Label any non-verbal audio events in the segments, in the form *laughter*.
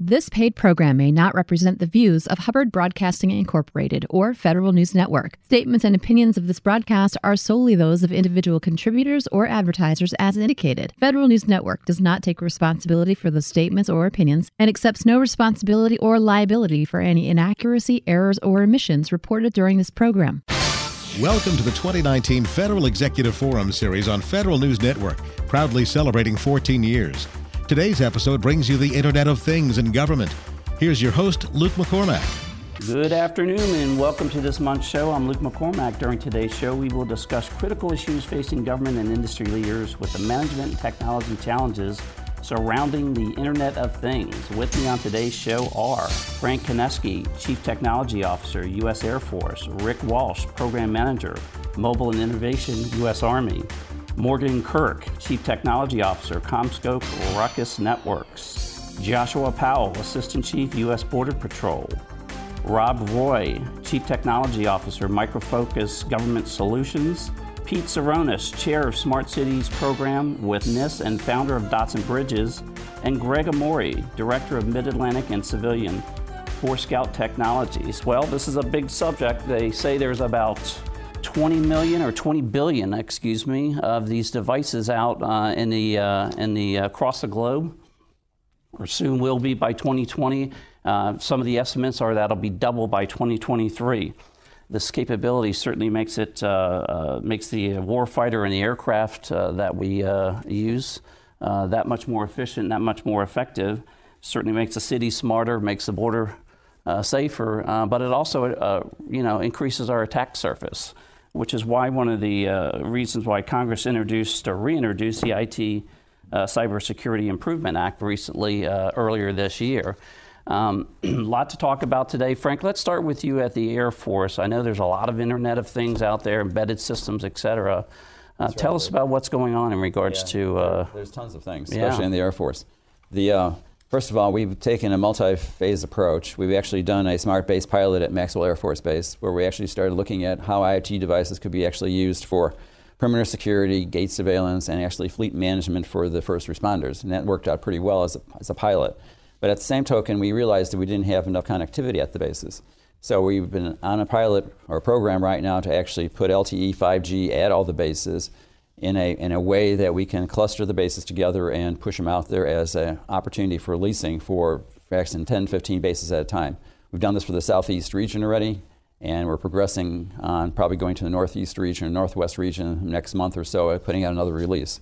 This paid program may not represent the views of Hubbard Broadcasting Incorporated or Federal News Network. Statements and opinions of this broadcast are solely those of individual contributors or advertisers as indicated. Federal News Network does not take responsibility for the statements or opinions and accepts no responsibility or liability for any inaccuracy, errors, or omissions reported during this program. Welcome to the 2019 Federal Executive Forum series on Federal News Network, proudly celebrating 14 years. Today's episode brings you the Internet of Things in government. Here's your host, Luke McCormack. Good afternoon and welcome to this month's show. I'm Luke McCormack. During today's show, we will discuss critical issues facing government and industry leaders with the management and technology challenges surrounding the Internet of Things. With me on today's show are Frank Konieczny, Chief Technology Officer, U.S. Air Force, Rick Walsh, Program Manager, Mobile and Innovation, U.S. Army, Morgan Kurk, Chief Technology Officer, CommScope Ruckus Networks, Joshua Powell, Assistant Chief, U.S. Border Patrol, Rob Roy, Chief Technology Officer, Micro Focus Government Solutions, Pete Tseronis, Chair of Smart Cities Program with NIST and founder of Dots and Bridges, and Greg Amore, Director of Mid Atlantic and Civilian Forescout Technologies. Well, this is a big subject. They say there's about 20 million or 20 billion, excuse me, of these devices out uh, in the uh, in the uh, across the globe, or soon will be by 2020. Uh, some of the estimates are that'll be double by 2023 this capability certainly makes it uh, makes the warfighter and the aircraft that we use that much more efficient, that much more effective. Certainly makes the city smarter, makes the border uh, safer, but it also you know increases our attack surface, which is why one of the reasons why Congress introduced or reintroduced the IoT Cybersecurity Improvement Act recently earlier this year. Um, a *clears throat* lot to talk about today. Frank, let's start with you at the Air Force. I know there's a lot of Internet of Things out there, embedded systems, et cetera. Uh, tell right. us about what's going on in regards yeah, to. Uh, there's tons of things, especially yeah. in the Air Force. The uh, first of all, we've taken a multi-phase approach. We've actually done a smart base pilot at Maxwell Air Force Base, where we actually started looking at how IoT devices could be actually used for perimeter security, gate surveillance, and actually fleet management for the first responders. And that worked out pretty well as a, as a pilot. But at the same token, we realized that we didn't have enough connectivity at the bases. So we've been on a pilot or program right now to actually put LTE 5G at all the bases in a, in a way that we can cluster the bases together and push them out there as an opportunity for leasing for actually 10, 15 bases at a time. We've done this for the southeast region already, and we're progressing on probably going to the northeast region or northwest region next month or so, putting out another release.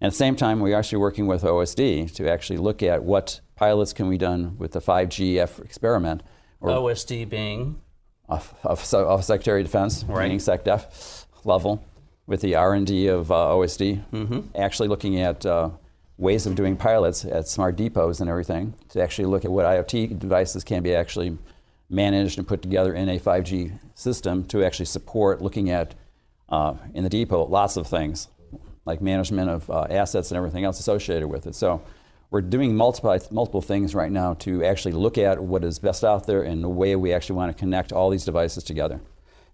And at the same time, we're actually working with OSD to actually look at what pilots can be done with the 5G experiment. OSD being? Of, of, of Secretary of Defense, right. meaning SecDef level, with the R&D of uh, OSD, mm-hmm. actually looking at uh, ways of doing pilots at smart depots and everything to actually look at what IoT devices can be actually managed and put together in a 5G system to actually support looking at uh, in the depot lots of things like management of uh, assets and everything else associated with it. So we're doing multiple, multiple things right now to actually look at what is best out there and the way we actually want to connect all these devices together.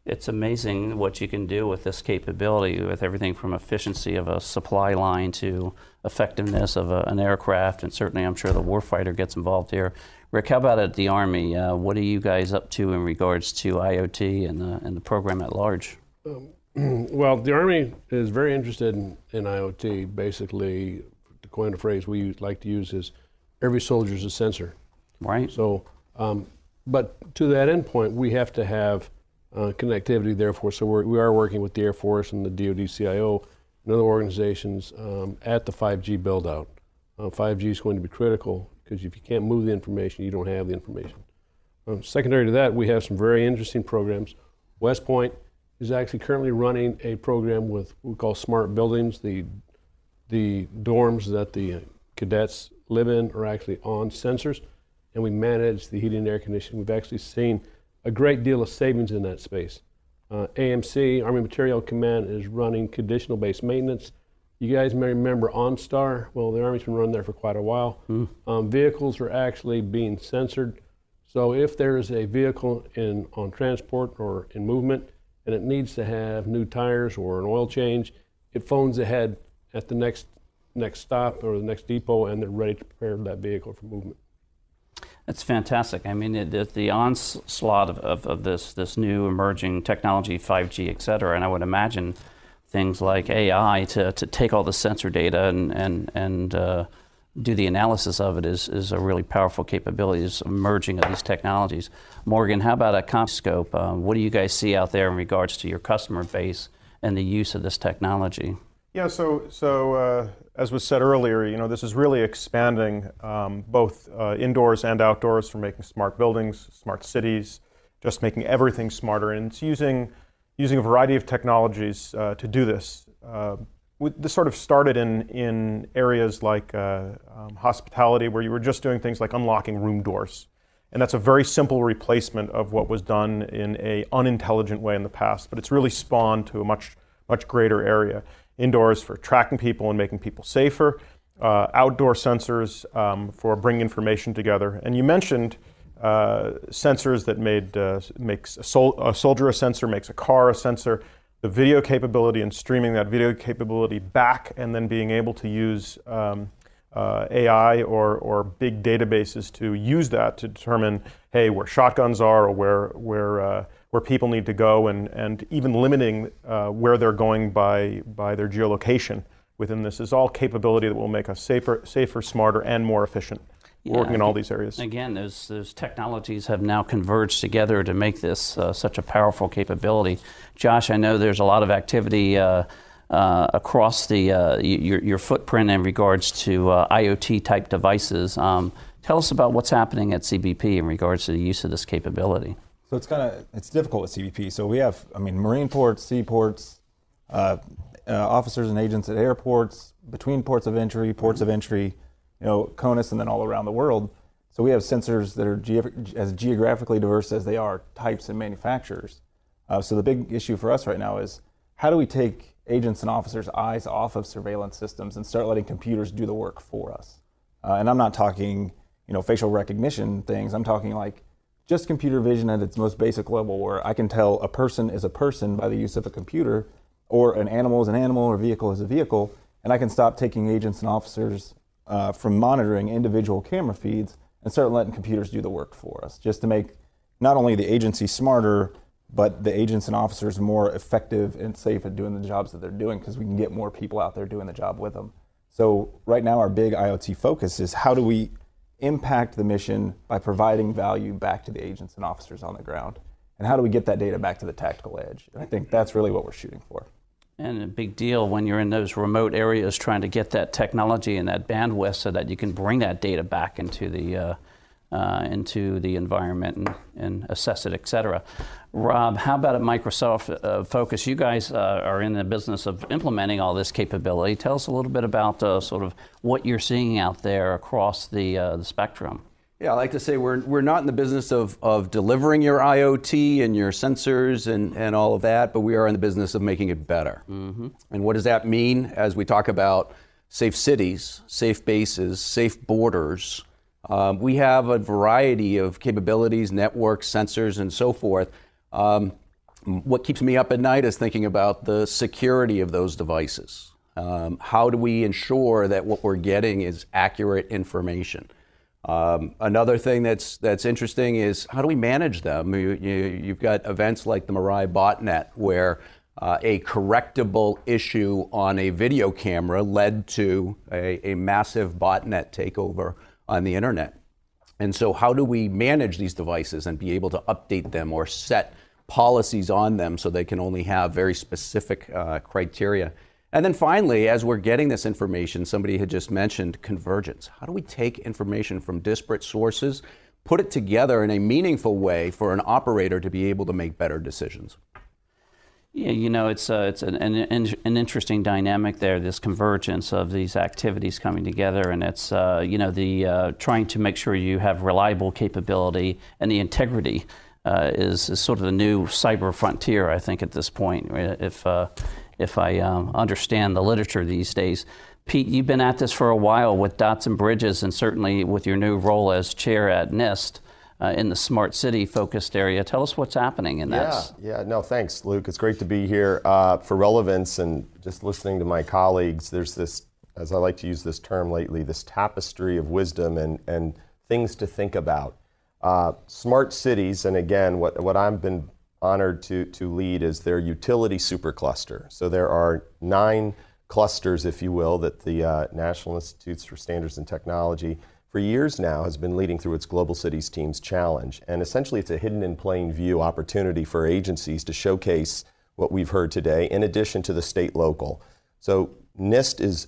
It's amazing what you can do with this capability, with everything from efficiency of a supply line to effectiveness of a, an aircraft, and certainly I'm sure the warfighter gets involved here. Rick, how about at the Army? Uh, what are you guys up to in regards to IoT and the, and the program at large? Um, *clears throat* well, the Army is very interested in, in IoT. Basically, to coin a phrase we like to use is every soldier is a sensor. Right. So, um, but to that end point, we have to have uh, connectivity, therefore. So we're, we are working with the Air Force and the DoD CIO and other organizations um, at the 5G build out. Uh, 5G is going to be critical because if you can't move the information, you don't have the information. Um, secondary to that, we have some very interesting programs. West Point is actually currently running a program with what we call smart buildings. The the dorms that the cadets live in are actually on sensors, and we manage the heating and air conditioning. We've actually seen a great deal of savings in that space. Uh, AMC, Army Materiel Command, is running conditional based maintenance. You guys may remember OnStar. Well, the Army's been running there for quite a while. Mm. Um, vehicles are actually being censored. So if there is a vehicle in on transport or in movement and it needs to have new tires or an oil change, it phones ahead at the next next stop or the next depot, and they're ready to prepare that vehicle for movement. That's fantastic. I mean, it, the onslaught of, of, of, this this new emerging technology, 5G, et cetera, and I would imagine things like AI to, to take all the sensor data and and and uh, do the analysis of it is, is a really powerful capability. Is emerging of these technologies. Morgan, how about a CommScope? Uh, what do you guys see out there in regards to your customer base and the use of this technology? Yeah, so so uh, as was said earlier, you know, this is really expanding um, both uh, indoors and outdoors for making smart buildings, smart cities, just making everything smarter. And it's using, using a variety of technologies uh, to do this. Uh, this sort of started in, in areas like uh, um, hospitality, where you were just doing things like unlocking room doors. And that's a very simple replacement of what was done in a unintelligent way in the past, but it's really spawned to a much, much greater area indoors for tracking people and making people safer, uh, outdoor sensors um, for bringing information together. And you mentioned uh, sensors that made uh, makes a, sol- a, soldier a sensor, makes a car a sensor. The video capability and streaming that video capability back, and then being able to use um, uh, AI or, or big databases to use that to determine, hey, where shotguns are or where where uh, where people need to go and, and even limiting uh, where they're going by, by their geolocation within this is all capability that will make us safer, safer smarter, and more efficient. Yeah, working in all these areas. Again, those, those technologies have now converged together to make this uh, such a powerful capability. Josh, I know there's a lot of activity uh, uh, across the uh, your, your footprint in regards to uh, IoT type devices. Um, tell us about what's happening at CBP in regards to the use of this capability. So it's kind of it's difficult with CBP. So we have, I mean, marine ports, seaports, uh, uh, officers and agents at airports, between ports of entry, ports of entry, you know, CONUS, and then all around the world. So we have sensors that are as geographically diverse as they are types and manufacturers. Uh, so the big issue for us right now is how do we take agents and officers' eyes off of surveillance systems and start letting computers do the work for us? Uh, and I'm not talking, you know, facial recognition things. I'm talking like just computer vision at its most basic level, where I can tell a person is a person by the use of a computer, or an animal is an animal, or a vehicle is a vehicle, and I can stop taking agents and officers uh, from monitoring individual camera feeds and start letting computers do the work for us, just to make not only the agency smarter, but the agents and officers more effective and safe at doing the jobs that they're doing because we can get more people out there doing the job with them. So right now our big IoT focus is how do we impact the mission by providing value back to the agents and officers on the ground? And how do we get that data back to the tactical edge? And I think that's really what we're shooting for. And a big deal when you're in those remote areas trying to get that technology and that bandwidth so that you can bring that data back into the uh, uh, into the environment and, and assess it, et cetera. Rob, how about at Microsoft uh, Focus? You guys uh, are in the business of implementing all this capability. Tell us a little bit about uh, sort of what you're seeing out there across the, uh, the spectrum. Yeah, I like to say we're, we're not in the business of, of delivering your IoT and your sensors and, and all of that, but we are in the business of making it better. Mm-hmm. And what does that mean as we talk about safe cities, safe bases, safe borders? Um, we have a variety of capabilities, networks, sensors, and so forth um, what keeps me up at night is thinking about the security of those devices. Um, how do we ensure that what we're getting is accurate information? Um, another thing that's that's interesting is how do we manage them? You, have got events like the Mirai botnet, where uh, a correctable issue on a video camera led to a, a massive botnet takeover on the internet. And so, how do we manage these devices and be able to update them or set policies on them so they can only have very specific uh, criteria. And then finally, as we're getting this information, somebody had just mentioned convergence. How do we take information from disparate sources, put it together in a meaningful way for an operator to be able to make better decisions? Yeah, you know, it's, uh, it's an, an, an, interesting dynamic there, this convergence of these activities coming together. And it's, uh, you know, the uh, trying to make sure you have reliable capability and the integrity uh, is, is, sort of the new cyber frontier, I think, at this point, if, uh, if I um, understand the literature these days. Pete, you've been at this for a while with Dots and Bridges, and certainly with your new role as chair at NIST. Uh, in the smart city focused area. Tell us what's happening in that. Yeah, yeah, no, thanks, Luke. It's great to be here. Uh, for relevance and just listening to my colleagues, there's this, as I like to use this term lately, this tapestry of wisdom and, and things to think about Uh, smart cities, and again, what, what I've been honored to, to lead is their utility supercluster. So there are nine clusters, if you will, that the uh, National Institutes for Standards and Technology for years now has been leading through its Global Cities Teams Challenge. And essentially, it's a hidden in plain view opportunity for agencies to showcase what we've heard today, in addition to the state local. So NIST is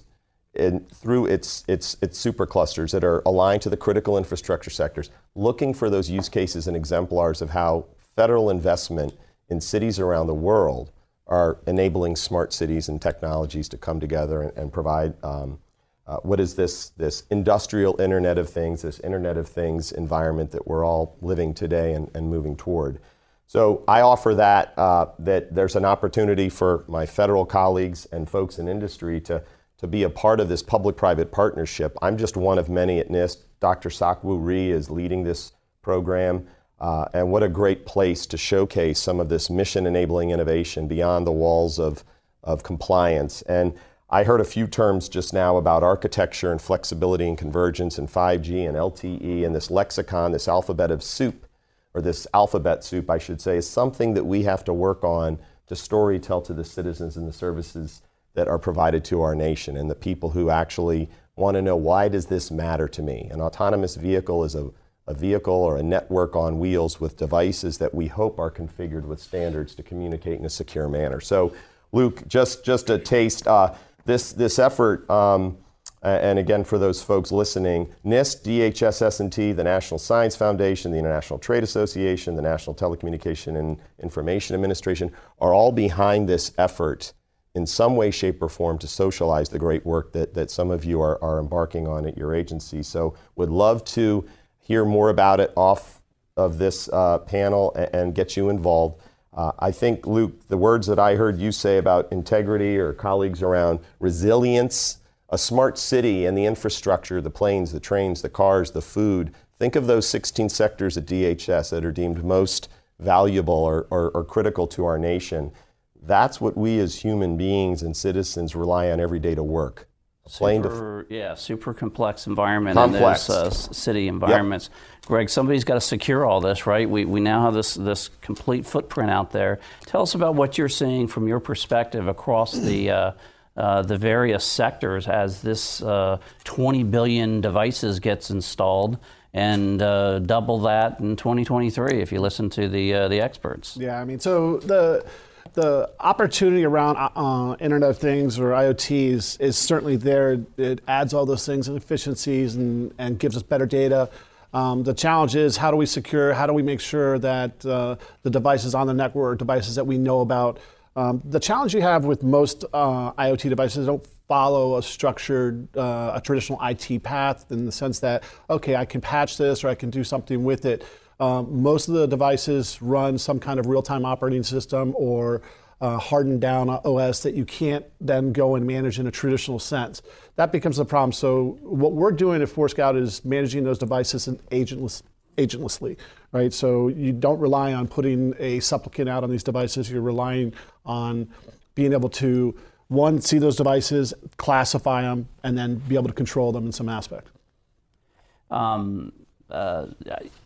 in, through its, its, its superclusters that are aligned to the critical infrastructure sectors, looking for those use cases and exemplars of how federal investment in cities around the world are enabling smart cities and technologies to come together and, and provide um, uh, what is this, this industrial Internet of Things, this Internet of Things environment that we're all living today and, and moving toward. So I offer that, uh, that there's an opportunity for my federal colleagues and folks in industry to, to be a part of this public-private partnership. I'm just one of many at NIST. Dr. Sokwoo Rhee is leading this program. Uh, and what a great place to showcase some of this mission enabling innovation beyond the walls of, of compliance. And I heard a few terms just now about architecture and flexibility and convergence and 5G and LTE and this lexicon, this alphabet of soup, or this alphabet soup, I should say, is something that we have to work on to story tell to the citizens and the services that are provided to our nation and the people who actually want to know why does this matter to me? An autonomous vehicle is a a vehicle or a network on wheels with devices that we hope are configured with standards to communicate in a secure manner. So, Luke, just, just a taste. Uh, this, this effort, um, and again for those folks listening, NIST, DHS S&T, the National Science Foundation, the International Trade Association, the National Telecommunication and Information Administration are all behind this effort in some way, shape, or form to socialize the great work that, that some of you are, are embarking on at your agency. So would love to hear more about it off of this uh, panel and, and, get you involved. Uh, I think, Luke, the words that I heard you say about integrity or colleagues around resilience, a smart city and the infrastructure, the planes, the trains, the cars, the food. Think of those 16 sectors at DHS that are deemed most valuable or, or, or critical to our nation. That's what we as human beings and citizens rely on every day to work. A plane to Super, yeah, super complex environment Complex. in those uh, city environments. Greg, somebody's got to secure all this, right? We, we now have this, this complete footprint out there. Tell us about what you're seeing from your perspective across the, uh, uh, the various sectors as this uh, 20 billion devices gets installed and uh, double that in 2023 if you listen to the, uh, the experts. Yeah, I mean, so the the opportunity around uh, uh, Internet of Things or IoT is, is certainly there. It adds all those things and efficiencies and, and gives us better data. Um, the challenge is how do we secure, how do we make sure that uh, the devices on the network are devices that we know about. Um, the challenge you have with most uh, IoT devices don't follow a structured, uh, a traditional IT path in the sense that, okay, I can patch this or I can do something with it. Um, most of the devices run some kind of real-time operating system or uh, hardened down OS that you can't then go and manage in a traditional sense. That becomes the problem. So what we're doing at Forescout is managing those devices in agentless, agentlessly, right? So you don't rely on putting a supplicant out on these devices. You're relying on being able to one see those devices, classify them, and then be able to control them in some aspect. um, uh,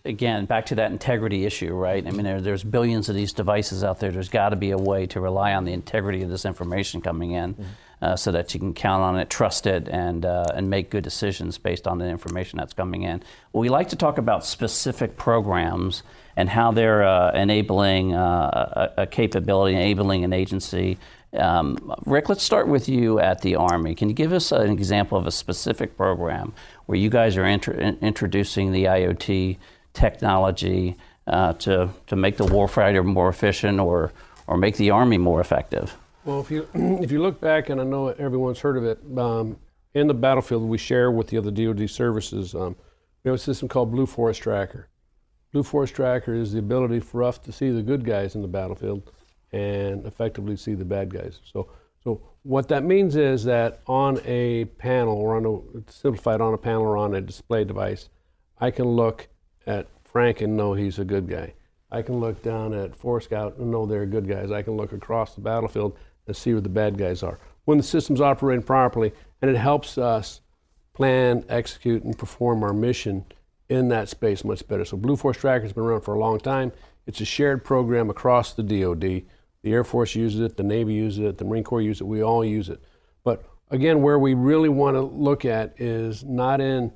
again, back to that integrity issue, right? I mean, there, there's billions of these devices out there. There's got to be a way to rely on the integrity of this information coming in, uh, so that you can count on it, trust it, and uh, and make good decisions based on the information that's coming in. We like to talk about specific programs and how they're uh, enabling uh, a, a capability, enabling an agency. Um, Rick, let's start with you at the Army. Can you give us an example of a specific program where you guys are intro- in- introducing the IoT technology uh, to, to make the warfighter more efficient or, or make the Army more effective? Well, if you *clears throat* if you look back, and I know everyone's heard of it, um, in the battlefield we share with the other DoD services. Um, we have a system called Blue Force Tracker. Blue Force Tracker is the ability for us to see the good guys in the battlefield and effectively see the bad guys. So, so what that means is that on a panel or on a simplified on a panel or on a display device, I can look at Frank and know he's a good guy. I can look down at Forescout and know they're good guys. I can look across the battlefield and see where the bad guys are. When the system's operating properly, and it helps us plan, execute, and perform our mission in that space much better. So Blue Force Tracker has been around for a long time. It's a shared program across the DoD. The Air Force uses it, the Navy uses it, the Marine Corps uses it. We all use it. But again, where we really want to look at is not in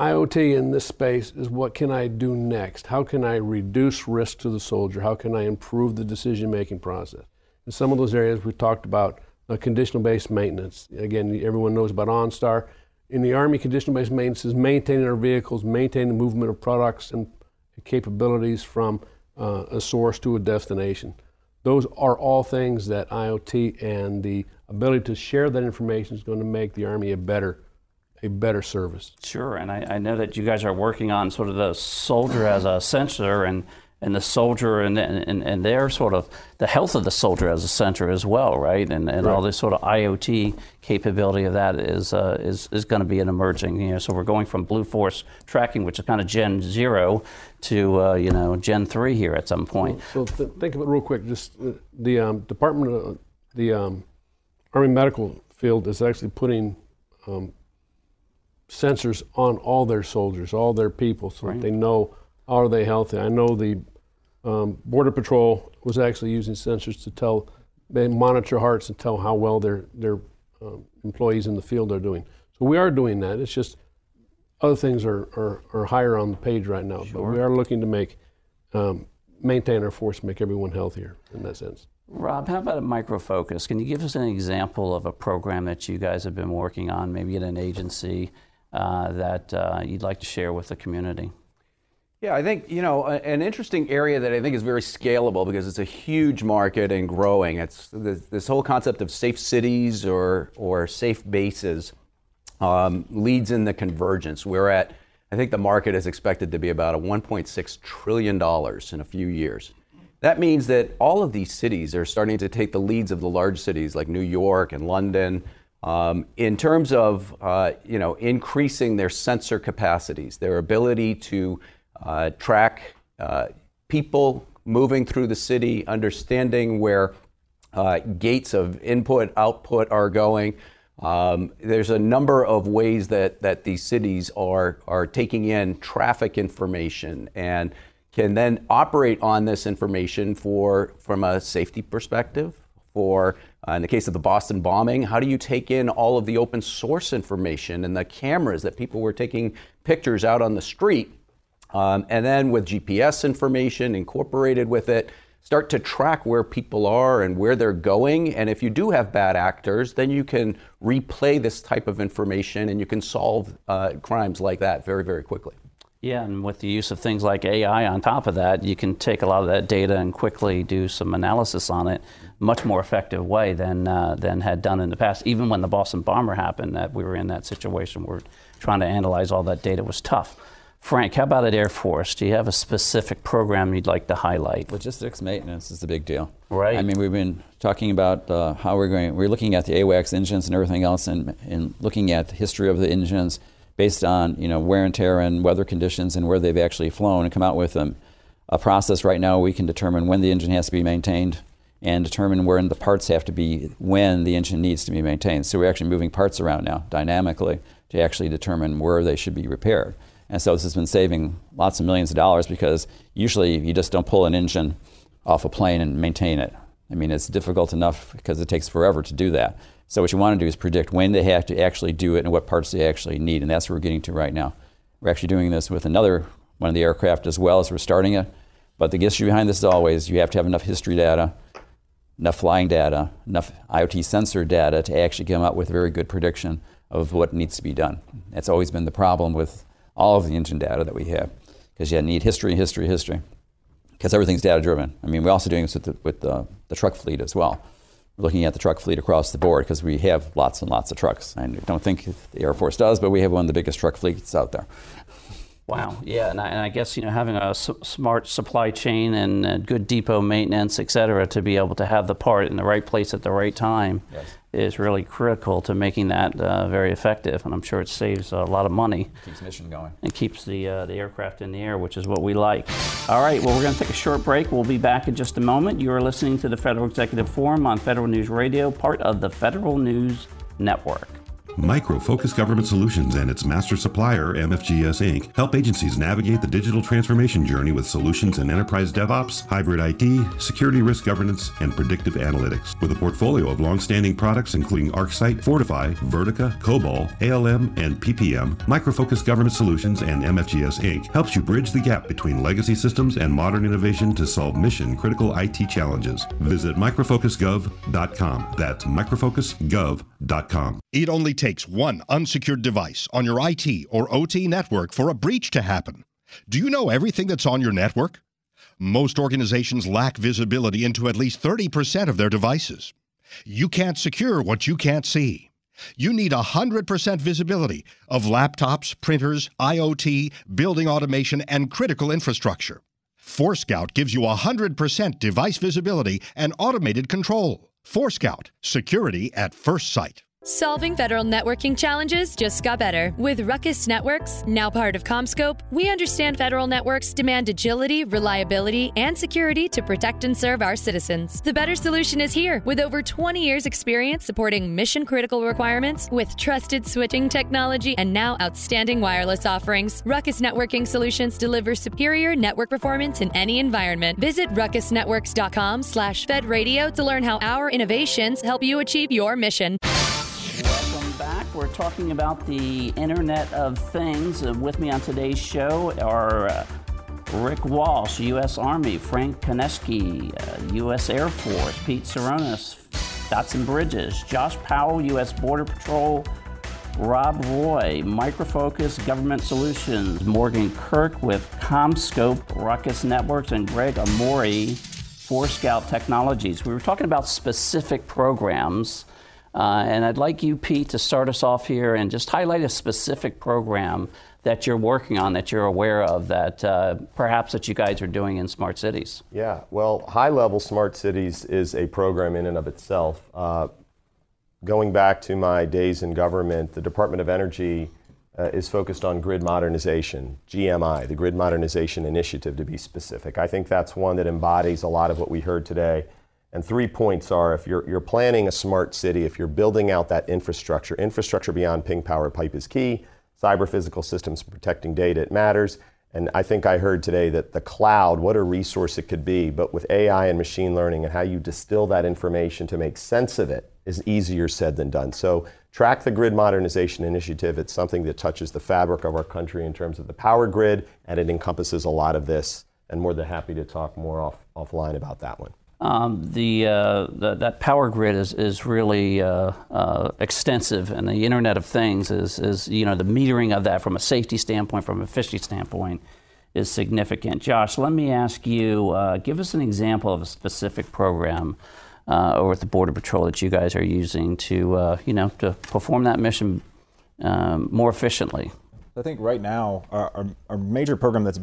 IoT in this space is what can I do next? How can I reduce risk to the soldier? How can I improve the decision making process? In some of those areas, we talked about uh, conditional based maintenance. Again, everyone knows about OnStar. In the Army, conditional based maintenance is maintaining our vehicles, maintaining the movement of products and capabilities from uh, a source to a destination. Those are all things that IoT and the ability to share that information is going to make the Army a better a better service. Sure, and I, I, know that you guys are working on sort of the soldier as a sensor and and the soldier and, and, and their sort of the health of the soldier as a center as well, right? And, and right. all this sort of IoT capability of that is uh, is, is going to be an emerging. You know, so we're going from Blue Force tracking, which is kind of Gen zero, to uh, you know Gen three here at some point. So, so th- think of it real quick. Just uh, the um, Department of the um, Army Medical field is actually putting um, sensors on all their soldiers, all their people, so right. that they know are they healthy. I know the um, Border Patrol was actually using sensors to tell, they monitor hearts and tell how well their their um, employees in the field are doing. So we are doing that. It's just other things are, are, are higher on the page right now, sure. but we are looking to make um, maintain our force, make everyone healthier in that sense. Rob, how about a Micro Focus? Can you give us an example of a program that you guys have been working on, maybe at an agency uh, that uh, you'd like to share with the community? Yeah, I think, you know, an interesting area that I think is very scalable because it's a huge market and growing. It's this whole concept of safe cities or, or safe bases um, leads in the convergence. We're at, I think the market is expected to be about a $1.6 trillion in a few years. That means that all of these cities are starting to take the leads of the large cities like New York and London um, in terms of, uh, you know, increasing their sensor capacities, their ability to uh, track uh, people moving through the city, understanding where uh, gates of input, output are going. Um, there's a number of ways that, that these cities are, are taking in traffic information and can then operate on this information for, from a safety perspective. For uh, in the case of the Boston bombing, how do you take in all of the open source information and the cameras that people were taking pictures out on the street um, and then with GPS information incorporated with it, start to track where people are and where they're going. And if you do have bad actors, then you can replay this type of information and you can solve uh, crimes like that very, very quickly. Yeah, and with the use of things like AI on top of that, you can take a lot of that data and quickly do some analysis on it, much more effective way than uh, than had done in the past. Even when the Boston bomber happened, that we were in that situation where trying to analyze all that data was tough. Frank, how about at Air Force? Do you have a specific program you'd like to highlight? Logistics maintenance is the big deal. Right. I mean, we've been talking about uh, how we're going, we're looking at the AWACS engines and everything else and, and looking at the history of the engines based on, you know, wear and tear and weather conditions and where they've actually flown and come out with them. A process right now we can determine when the engine has to be maintained and determine where the parts have to be when the engine needs to be maintained. So we're actually moving parts around now dynamically to actually determine where they should be repaired. And so this has been saving lots of millions of dollars because usually you just don't pull an engine off a plane and maintain it. I mean, it's difficult enough because it takes forever to do that. So what you want to do is predict when they have to actually do it and what parts they actually need, and that's what we're getting to right now. We're actually doing this with another one of the aircraft as well as we're starting it. But the issue behind this is always you have to have enough history data, enough flying data, enough IoT sensor data to actually come up with a very good prediction of what needs to be done. That's always been the problem with all of the engine data that we have because you need history, history, history because everything's data driven. I mean, we're also doing this with the, with the, the truck fleet as well. We're looking at the truck fleet across the board because we have lots and lots of trucks. I don't think the Air Force does, but we have one of the biggest truck fleets out there. Wow. Yeah, and I, and I, guess you know having a s- smart supply chain and uh, good depot maintenance, et cetera, to be able to have the part in the right place at the right time yes. Is really critical to making that uh, very effective. And I'm sure it saves a lot of money. Keeps mission going. And keeps the uh, the aircraft in the air, which is what we like. All right. Well, we're going to take a short break. We'll be back in just a moment. You are listening to the Federal Executive Forum on Federal News Radio, part of the Federal News Network. Micro Focus Government Solutions and its master supplier, MFGS Inc., help agencies navigate the digital transformation journey with solutions in enterprise DevOps, hybrid IT, security risk governance, and predictive analytics. With a portfolio of long-standing products including ArcSight, Fortify, Vertica, COBOL, ALM, and PPM, Micro Focus Government Solutions and MFGS Inc. helps you bridge the gap between legacy systems and modern innovation to solve mission-critical IT challenges. Visit microfocusgov.com. That's microfocusgov.com. It only takes one unsecured device on your IT or OT network for a breach to happen. Do you know everything that's on your network? Most organizations lack visibility into at least 30% of their devices. You can't secure what you can't see. You need 100% visibility of laptops, printers, IoT, building automation, and critical infrastructure. Forescout gives you 100% device visibility and automated control. Forescout, security at first sight. Solving federal networking challenges just got better. With Ruckus Networks, now part of CommScope, we understand federal networks demand agility, reliability, and security to protect and serve our citizens. The better solution is here. With over 20 years' experience supporting mission critical requirements, with trusted switching technology, and now outstanding wireless offerings, Ruckus Networking Solutions deliver superior network performance in any environment. Visit ruckusnetworks.com slash fedradio to learn how our innovations help you achieve your mission. We're talking about the Internet of Things. Uh, with me on today's show are uh, Rick Walsh, U.S. Army, Frank Konieczny, uh, U.S. Air Force, Pete Tseronis, Dotson Bridges, Josh Powell, U.S. Border Patrol, Rob Roy, Micro Focus Government Solutions, Morgan Kurk with CommScope, Ruckus Networks, and Greg Amori, Forescout Technologies. We were talking about specific programs uh, and I'd like you, Pete, to start us off here and just highlight a specific program that you're working on that you're aware of that uh, perhaps that you guys are doing in smart cities. Yeah, well, high level smart cities is a program in and of itself. Uh, going back to my days in government, the Department of Energy uh, is focused on grid modernization, GMI, the Grid Modernization Initiative to be specific. I think that's one that embodies a lot of what we heard today and three points are if you're, you're planning a smart city, if you're building out that infrastructure, infrastructure beyond ping power pipe is key. Cyber physical systems protecting data, it matters. And I think I heard today that the cloud, what a resource it could be, but with AI and machine learning and how you distill that information to make sense of it is easier said than done. So track the grid modernization initiative. It's something that touches the fabric of our country in terms of the power grid, and it encompasses a lot of this. And more than happy to talk more off, offline about that one. Um, the, uh, the, that power grid is, is really uh, uh, extensive, and the Internet of Things is, is you know the metering of that from a safety standpoint, from a efficiency standpoint, is significant. Josh, let me ask you, uh, give us an example of a specific program uh, over at the Border Patrol that you guys are using to uh, you know to perform that mission um, more efficiently. I think right now our, our major program that's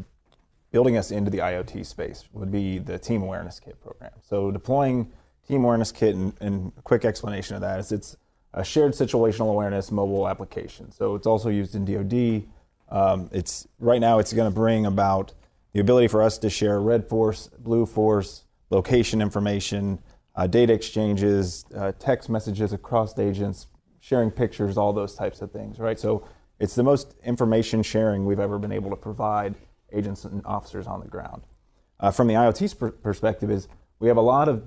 building us into the IoT space would be the Team Awareness Kit program. So deploying Team Awareness Kit, and, and quick explanation of that is it's a shared situational awareness mobile application. So it's also used in DoD. Um, it's right now it's going to bring about the ability for us to share red force, blue force, location information, uh, data exchanges, uh, text messages across agents, sharing pictures, all those types of things, right? So it's the most information sharing we've ever been able to provide agents and officers on the ground. Uh, from the IoT pr- perspective, is we have a lot of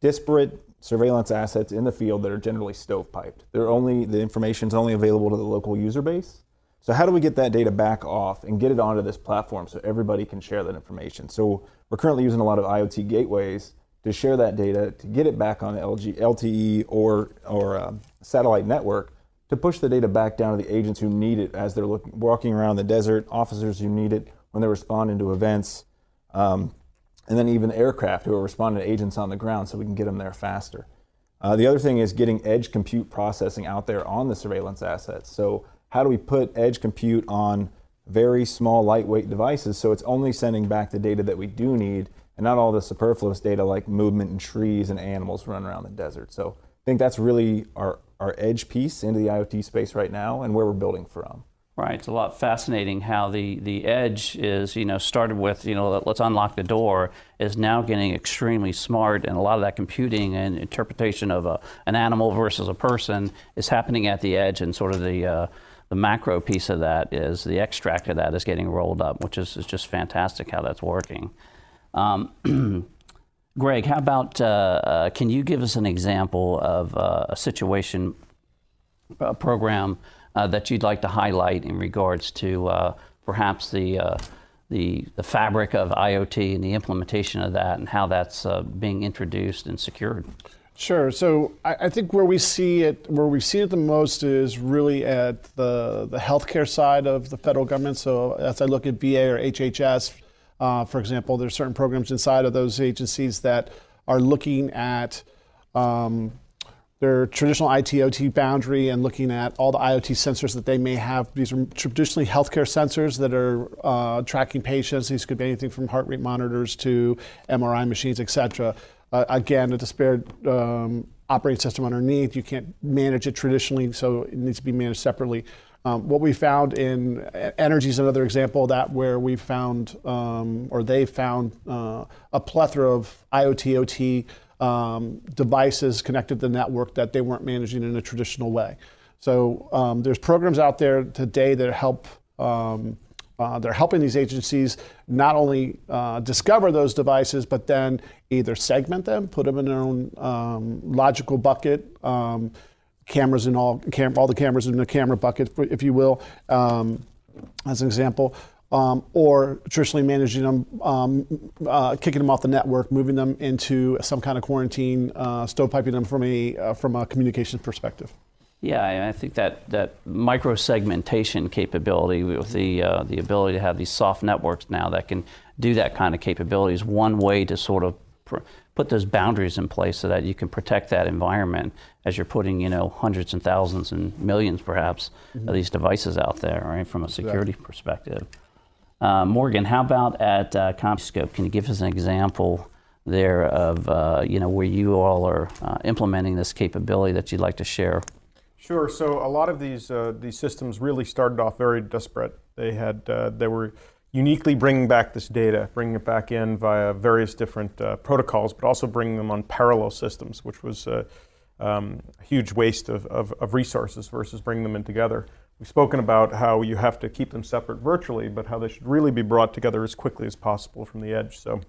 disparate surveillance assets in the field that are generally stovepiped. They're only the information is only available to the local user base. So how do we get that data back off and get it onto this platform so everybody can share that information? So we're currently using a lot of IoT gateways to share that data to get it back on LG, LTE or or um, satellite network to push the data back down to the agents who need it as they're looking, walking around the desert, officers who need it, when they're responding to events, um, and then even aircraft who are responding to agents on the ground so we can get them there faster. Uh, the other thing is getting edge compute processing out there on the surveillance assets. So, how do we put edge compute on very small, lightweight devices so it's only sending back the data that we do need and not all the superfluous data like movement and trees and animals running around the desert? So, I think that's really our, our edge piece into the IoT space right now and where we're building from. Right. It's a lot fascinating how the, the edge is, you know, started with, you know, let's unlock the door, is now getting extremely smart. And a lot of that computing and interpretation of a, an animal versus a person is happening at the edge. And sort of the, uh, the macro piece of that is the extract of that is getting rolled up, which is, is just fantastic how that's working. Um, *clears throat* Greg, how about uh, uh, can you give us an example of uh, a situation, a program? Uh, that you'd like to highlight in regards to uh, perhaps the, uh, the, the fabric of IoT and the implementation of that and how that's uh, being introduced and secured? Sure. So I, I, think where we see it, where we see it the most is really at the the healthcare side of the federal government. So as I look at VA or HHS, uh, for example, there's certain programs inside of those agencies that are looking at um, their traditional IT OT boundary and looking at all the IoT sensors that they may have. These are traditionally healthcare sensors that are uh, tracking patients. These could be anything from heart rate monitors to MRI machines, et cetera. Uh, again, a disparate um, operating system underneath. You can't manage it traditionally, so it needs to be managed separately. Um, what we found in energy is another example of that where we found, um, or they found, uh, a plethora of IoT, OT um, devices connected to the network that they weren't managing in a traditional way. So um, there's programs out there today that help. Um, uh, they're helping these agencies not only uh, discover those devices, but then either segment them, put them in their own um, logical bucket, um, cameras in all, cam- all the cameras in the camera bucket, if you will, um, as an example um, or traditionally managing them, um, uh, kicking them off the network, moving them into some kind of quarantine, uh, stovepiping them from a uh, from a communications perspective. Yeah, I think that, that micro segmentation capability with the uh, the ability to have these soft networks now that can do that kind of capability is one way to sort of pr- put those boundaries in place so that you can protect that environment as you're putting you know hundreds and thousands and millions perhaps mm-hmm. of these devices out there, right? From a security perspective. Uh, Morgan, how about at uh, CommScope? Can you give us an example there of uh, you know where you all are uh, implementing this capability that you'd like to share? Sure. So a lot of these uh, these systems really started off very disparate. They had uh, they were uniquely bringing back this data, bringing it back in via various different protocols, but also bringing them on parallel systems, which was um, a huge waste of, of, of resources versus bringing them in together. We've spoken about how you have to keep them separate virtually, but how they should really be brought together as quickly as possible from the edge. So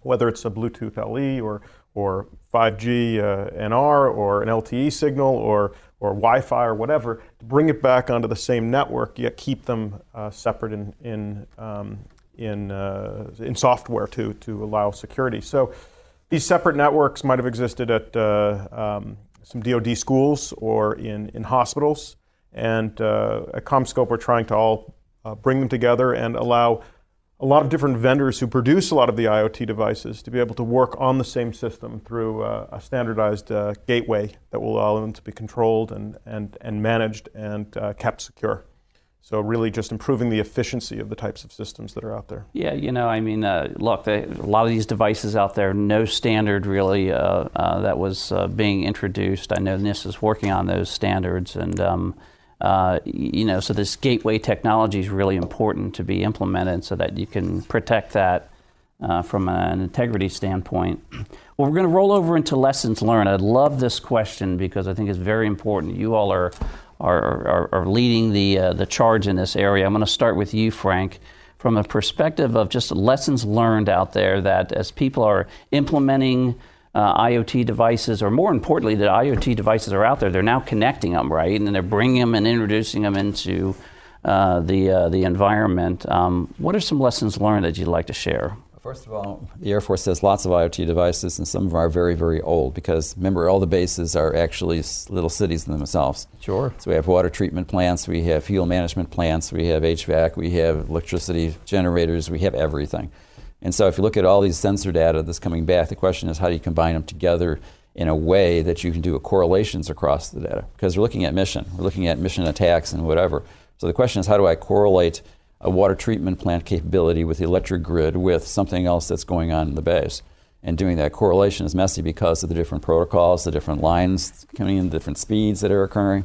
whether it's a Bluetooth LE or, or 5G uh, NR or an LTE signal or, or Wi-Fi or whatever, to bring it back onto the same network, yet keep them uh, separate in, in, um, in, uh, in software to, to allow security. So these separate networks might have existed at uh, um, some DoD schools or in, in hospitals. And uh, at CommScope, we're trying to all uh, bring them together and allow a lot of different vendors who produce a lot of the IoT devices to be able to work on the same system through uh, a standardized uh, gateway that will allow them to be controlled and, and, and managed and uh, kept secure. So really, just improving the efficiency of the types of systems that are out there. Yeah, you know, I mean, uh, look, they, a lot of these devices out there, no standard really uh, uh, that was uh, being introduced. I know NIST is working on those standards, and um, uh, you know, so this gateway technology is really important to be implemented so that you can protect that uh, from an integrity standpoint. *clears throat* Well, we're going to roll over into lessons learned. I love this question because I think it's very important. You all are are, are, are leading the uh, the charge in this area. I'm going to start with you, Frank, from a perspective of just lessons learned out there that as people are implementing uh, IoT devices, or more importantly, the IoT devices are out there. They're now connecting them, right? And they're bringing them and introducing them into uh, the, uh, the environment. Um, what are some lessons learned that you'd like to share? First of all, the Air Force has lots of IoT devices, and some of them are very, very old because remember, all the bases are actually little cities in themselves. Sure. So we have water treatment plants, we have fuel management plants, we have HVAC, we have electricity generators, we have everything. And so if you look at all these sensor data that's coming back, the question is how do you combine them together in a way that you can do correlations across the data? Because we're looking at mission, we're looking at mission attacks and whatever. So the question is how do I correlate a water treatment plant capability with the electric grid with something else that's going on in the base? And doing that correlation is messy because of the different protocols, the different lines coming in, the different speeds that are occurring.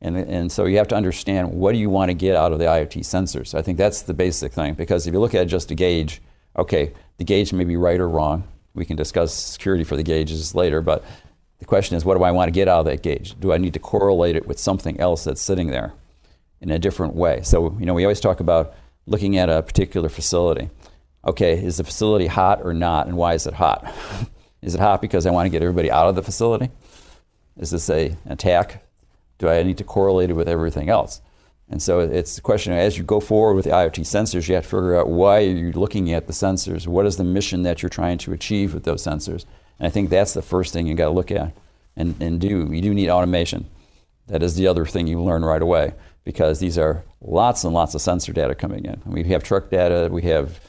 And, and so you have to understand what do you want to get out of the IoT sensors. I think that's the basic thing because if you look at just a gauge, okay, the gauge may be right or wrong. We can discuss security for the gauges later, but the question is what do I want to get out of that gauge? Do I need to correlate it with something else that's sitting there in a different way? So, you know, we always talk about looking at a particular facility. Okay, is the facility hot or not, and why is it hot? *laughs* is it hot because I want to get everybody out of the facility? Is this a attack do I need to correlate it with everything else? And so it's a question as you go forward with the IoT sensors, you have to figure out why are you looking at the sensors? What is the mission that you're trying to achieve with those sensors? And I think that's the first thing you got to look at and, and do. You do need automation. That is the other thing you learn right away because these are lots and lots of sensor data coming in. We have truck data, we have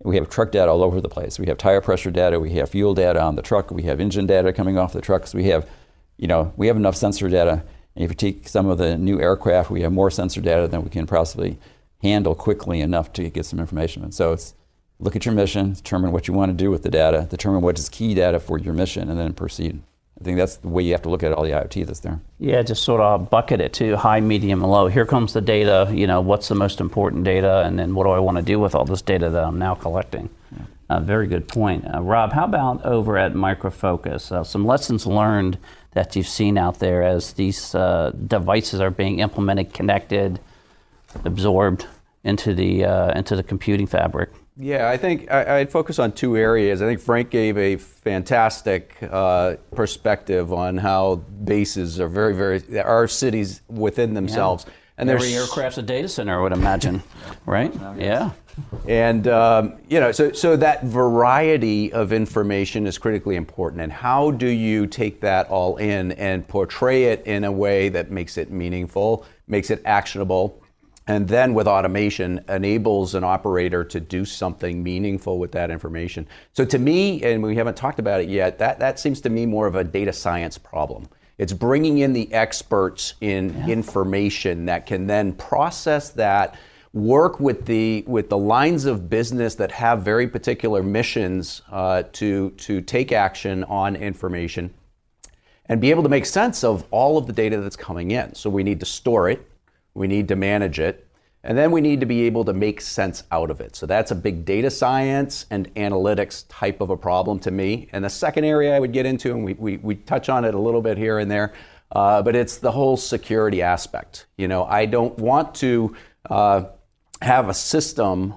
we have truck data all over the place. We have tire pressure data, we have fuel data on the truck, we have engine data coming off the trucks. We have, you know, we have enough sensor data and if you take some of the new aircraft, we have more sensor data than we can possibly handle quickly enough to get some information. And so it's look at your mission, determine what you want to do with the data, determine what is key data for your mission, and then proceed. I think that's the way you have to look at all the IoT that's there. Yeah, just sort of bucket it to high, medium, and low. Here comes the data. You know, what's the most important data, and then what do I want to do with all this data that I'm now collecting? Yeah. Uh, very good point, uh, Rob. How about over at Micro Focus? Uh, some lessons learned that you've seen out there as these uh, devices are being implemented, connected, absorbed into the uh, into the computing fabric? Yeah, I think I, would focus on two areas. I think Frank gave a fantastic uh, perspective on how bases are very, very are cities within themselves. Yeah. And every aircraft's a data center, I would imagine, *laughs* right? Yeah. And um, you know, so so that variety of information is critically important. And how do you take that all in and portray it in a way that makes it meaningful, makes it actionable, and then with automation enables an operator to do something meaningful with that information. So to me, and we haven't talked about it yet, that that seems to me more of a data science problem. It's bringing in the experts in yeah. information that can then process that work with the with the lines of business that have very particular missions uh, to to take action on information and be able to make sense of all of the data that's coming in. So we need to store it, we need to manage it, and then we need to be able to make sense out of it. So that's a big data science and analytics type of a problem to me. And the second area I would get into, and we, we, we touch on it a little bit here and there, uh, but it's the whole security aspect. You know, I don't want to uh, have a system,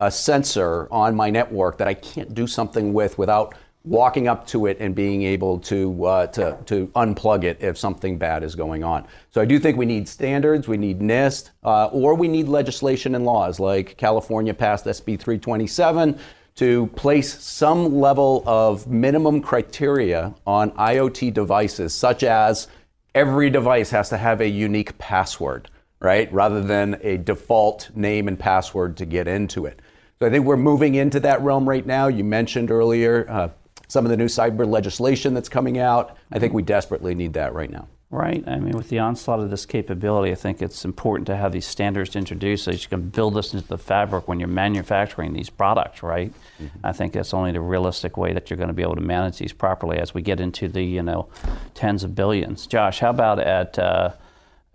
a sensor on my network that I can't do something with without walking up to it and being able to, uh, to, to unplug it if something bad is going on. So I do think we need standards, we need NIST, uh, or we need legislation and laws like California passed SB 327 to place some level of minimum criteria on IoT devices, such as every device has to have a unique password right? Rather than a default name and password to get into it. So I think we're moving into that realm right now. You mentioned earlier uh, some of the new cyber legislation that's coming out. I think we desperately need that right now. Right. I mean, with the onslaught of this capability, I think it's important to have these standards introduced so you can build this into the fabric when you're manufacturing these products, right? Mm-hmm. I think that's only the realistic way that you're going to be able to manage these properly as we get into the, you know, tens of billions. Josh, how about at uh,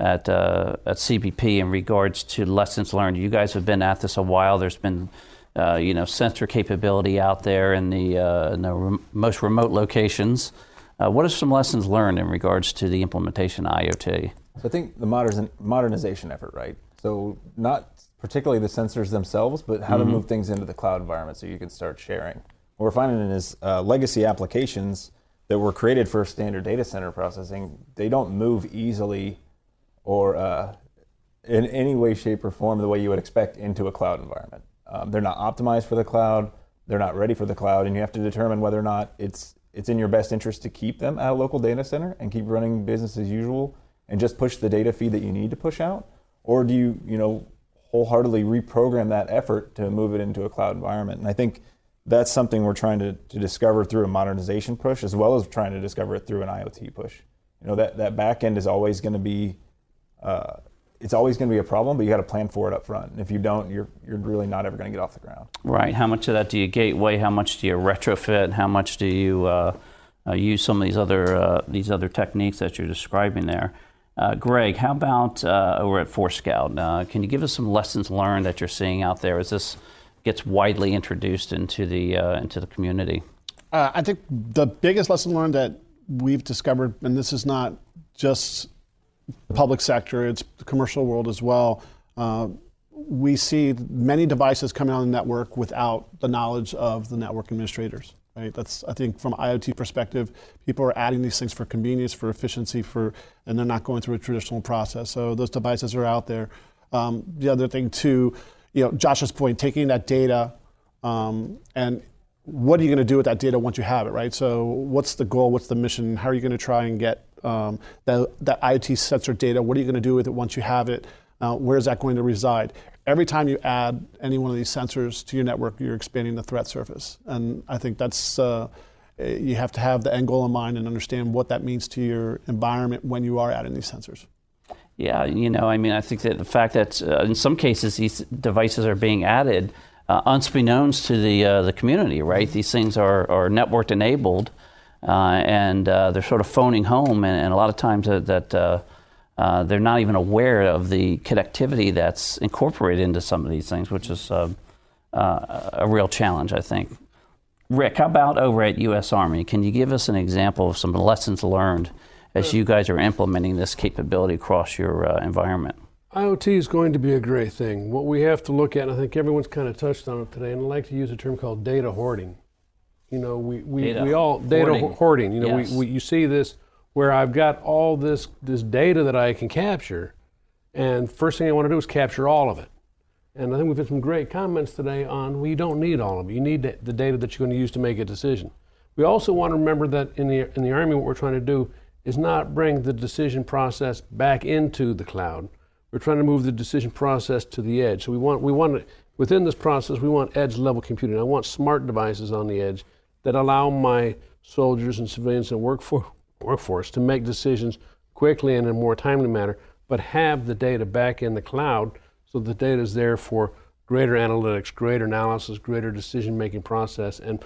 at, uh, at CBP in regards to lessons learned. You guys have been at this a while. There's been uh, you know sensor capability out there in the, uh, in the rem- most remote locations. Uh, what are some lessons learned in regards to the implementation of IoT? So I think the modern, modernization effort, right? So not particularly the sensors themselves, but how mm-hmm. to move things into the cloud environment so you can start sharing. What we're finding is uh, legacy applications that were created for standard data center processing, they don't move easily or uh, in any way, shape, or form the way you would expect into a cloud environment. Um, they're not optimized for the cloud. They're not ready for the cloud, and you have to determine whether or not it's it's in your best interest to keep them at a local data center and keep running business as usual and just push the data feed that you need to push out, or do you you know wholeheartedly reprogram that effort to move it into a cloud environment? And I think that's something we're trying to, to discover through a modernization push as well as trying to discover it through an IoT push. You know that that back end is always going to be uh, it's always going to be a problem, but you got to plan for it up front. And if you don't, you're you're really not ever going to get off the ground. Right. How much of that do you gateway? How much do you retrofit? How much do you uh, uh, use some of these other uh, these other techniques that you're describing there? Uh, Greg, how about uh, over at Forescout? Uh, can you give us some lessons learned that you're seeing out there as this gets widely introduced into the uh, into the community? Uh, I think the biggest lesson learned that we've discovered, and this is not just public sector; it's the commercial world as well. Uh, we see many devices coming on the network without the knowledge of the network administrators. Right? That's I think from IoT perspective, people are adding these things for convenience, for efficiency, for and they're not going through a traditional process. So those devices are out there. Um, the other thing too, you know, Josh's point, taking that data um, and what are you going to do with that data once you have it, right? So what's the goal? What's the mission? How are you going to try and get um, that, that IoT sensor data? What are you going to do with it once you have it? Uh, where is that going to reside? every time you add any one of these sensors to your network, you're expanding the threat surface. And I think that's, uh, you have to have the end goal in mind and understand what that means to your environment when you are adding these sensors. Yeah, you know, I mean, I think that the fact that uh, in some cases these devices are being added uh, unbeknownst to the uh, the community, right? Mm-hmm. These things are, are networked enabled, and uh, they're sort of phoning home, and, and a lot of times that, that uh, they're not even aware of the connectivity that's incorporated into some of these things, which is uh, uh, a real challenge, I think. Rick, how about over at U.S. Army? Can you give us an example of some lessons learned as you guys are implementing this capability across your uh, environment? IoT is going to be a great thing. What we have to look at, and I think everyone's kind of touched on it today, and I like to use a term called data hoarding. You know, we, we, data we all, data hoarding. hoarding. You know, yes. we, we, you see this where I've got all this, this data that I can capture, and first thing I want to do is capture all of it. And I think we've had some great comments today on, well, you don't need all of it. You need the data that you're going to use to make a decision. We also want to remember that in the, in the Army, what we're trying to do is not bring the decision process back into the cloud. We're trying to move the decision process to the edge. So we want, we want within this process, we want edge level computing. I want smart devices on the edge that allow my soldiers and civilians and workforce, workforce to make decisions quickly and in a more timely manner, but have the data back in the cloud so the data is there for greater analytics, greater analysis, greater decision making process, and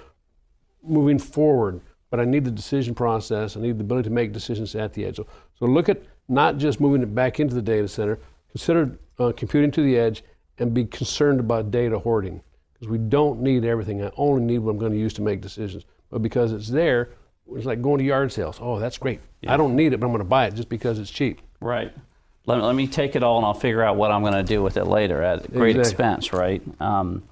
moving forward. But I need the decision process, I need the ability to make decisions at the edge. So, so look at not just moving it back into the data center, consider uh, computing to the edge, and be concerned about data hoarding. Because we don't need everything. I only need what I'm going to use to make decisions. But because it's there, it's like going to yard sales. Oh, that's great. Yeah. I don't need it, but I'm going to buy it just because it's cheap. Right. Let, let me take it all and I'll figure out what I'm going to do with it later at great exactly. expense, right? Um,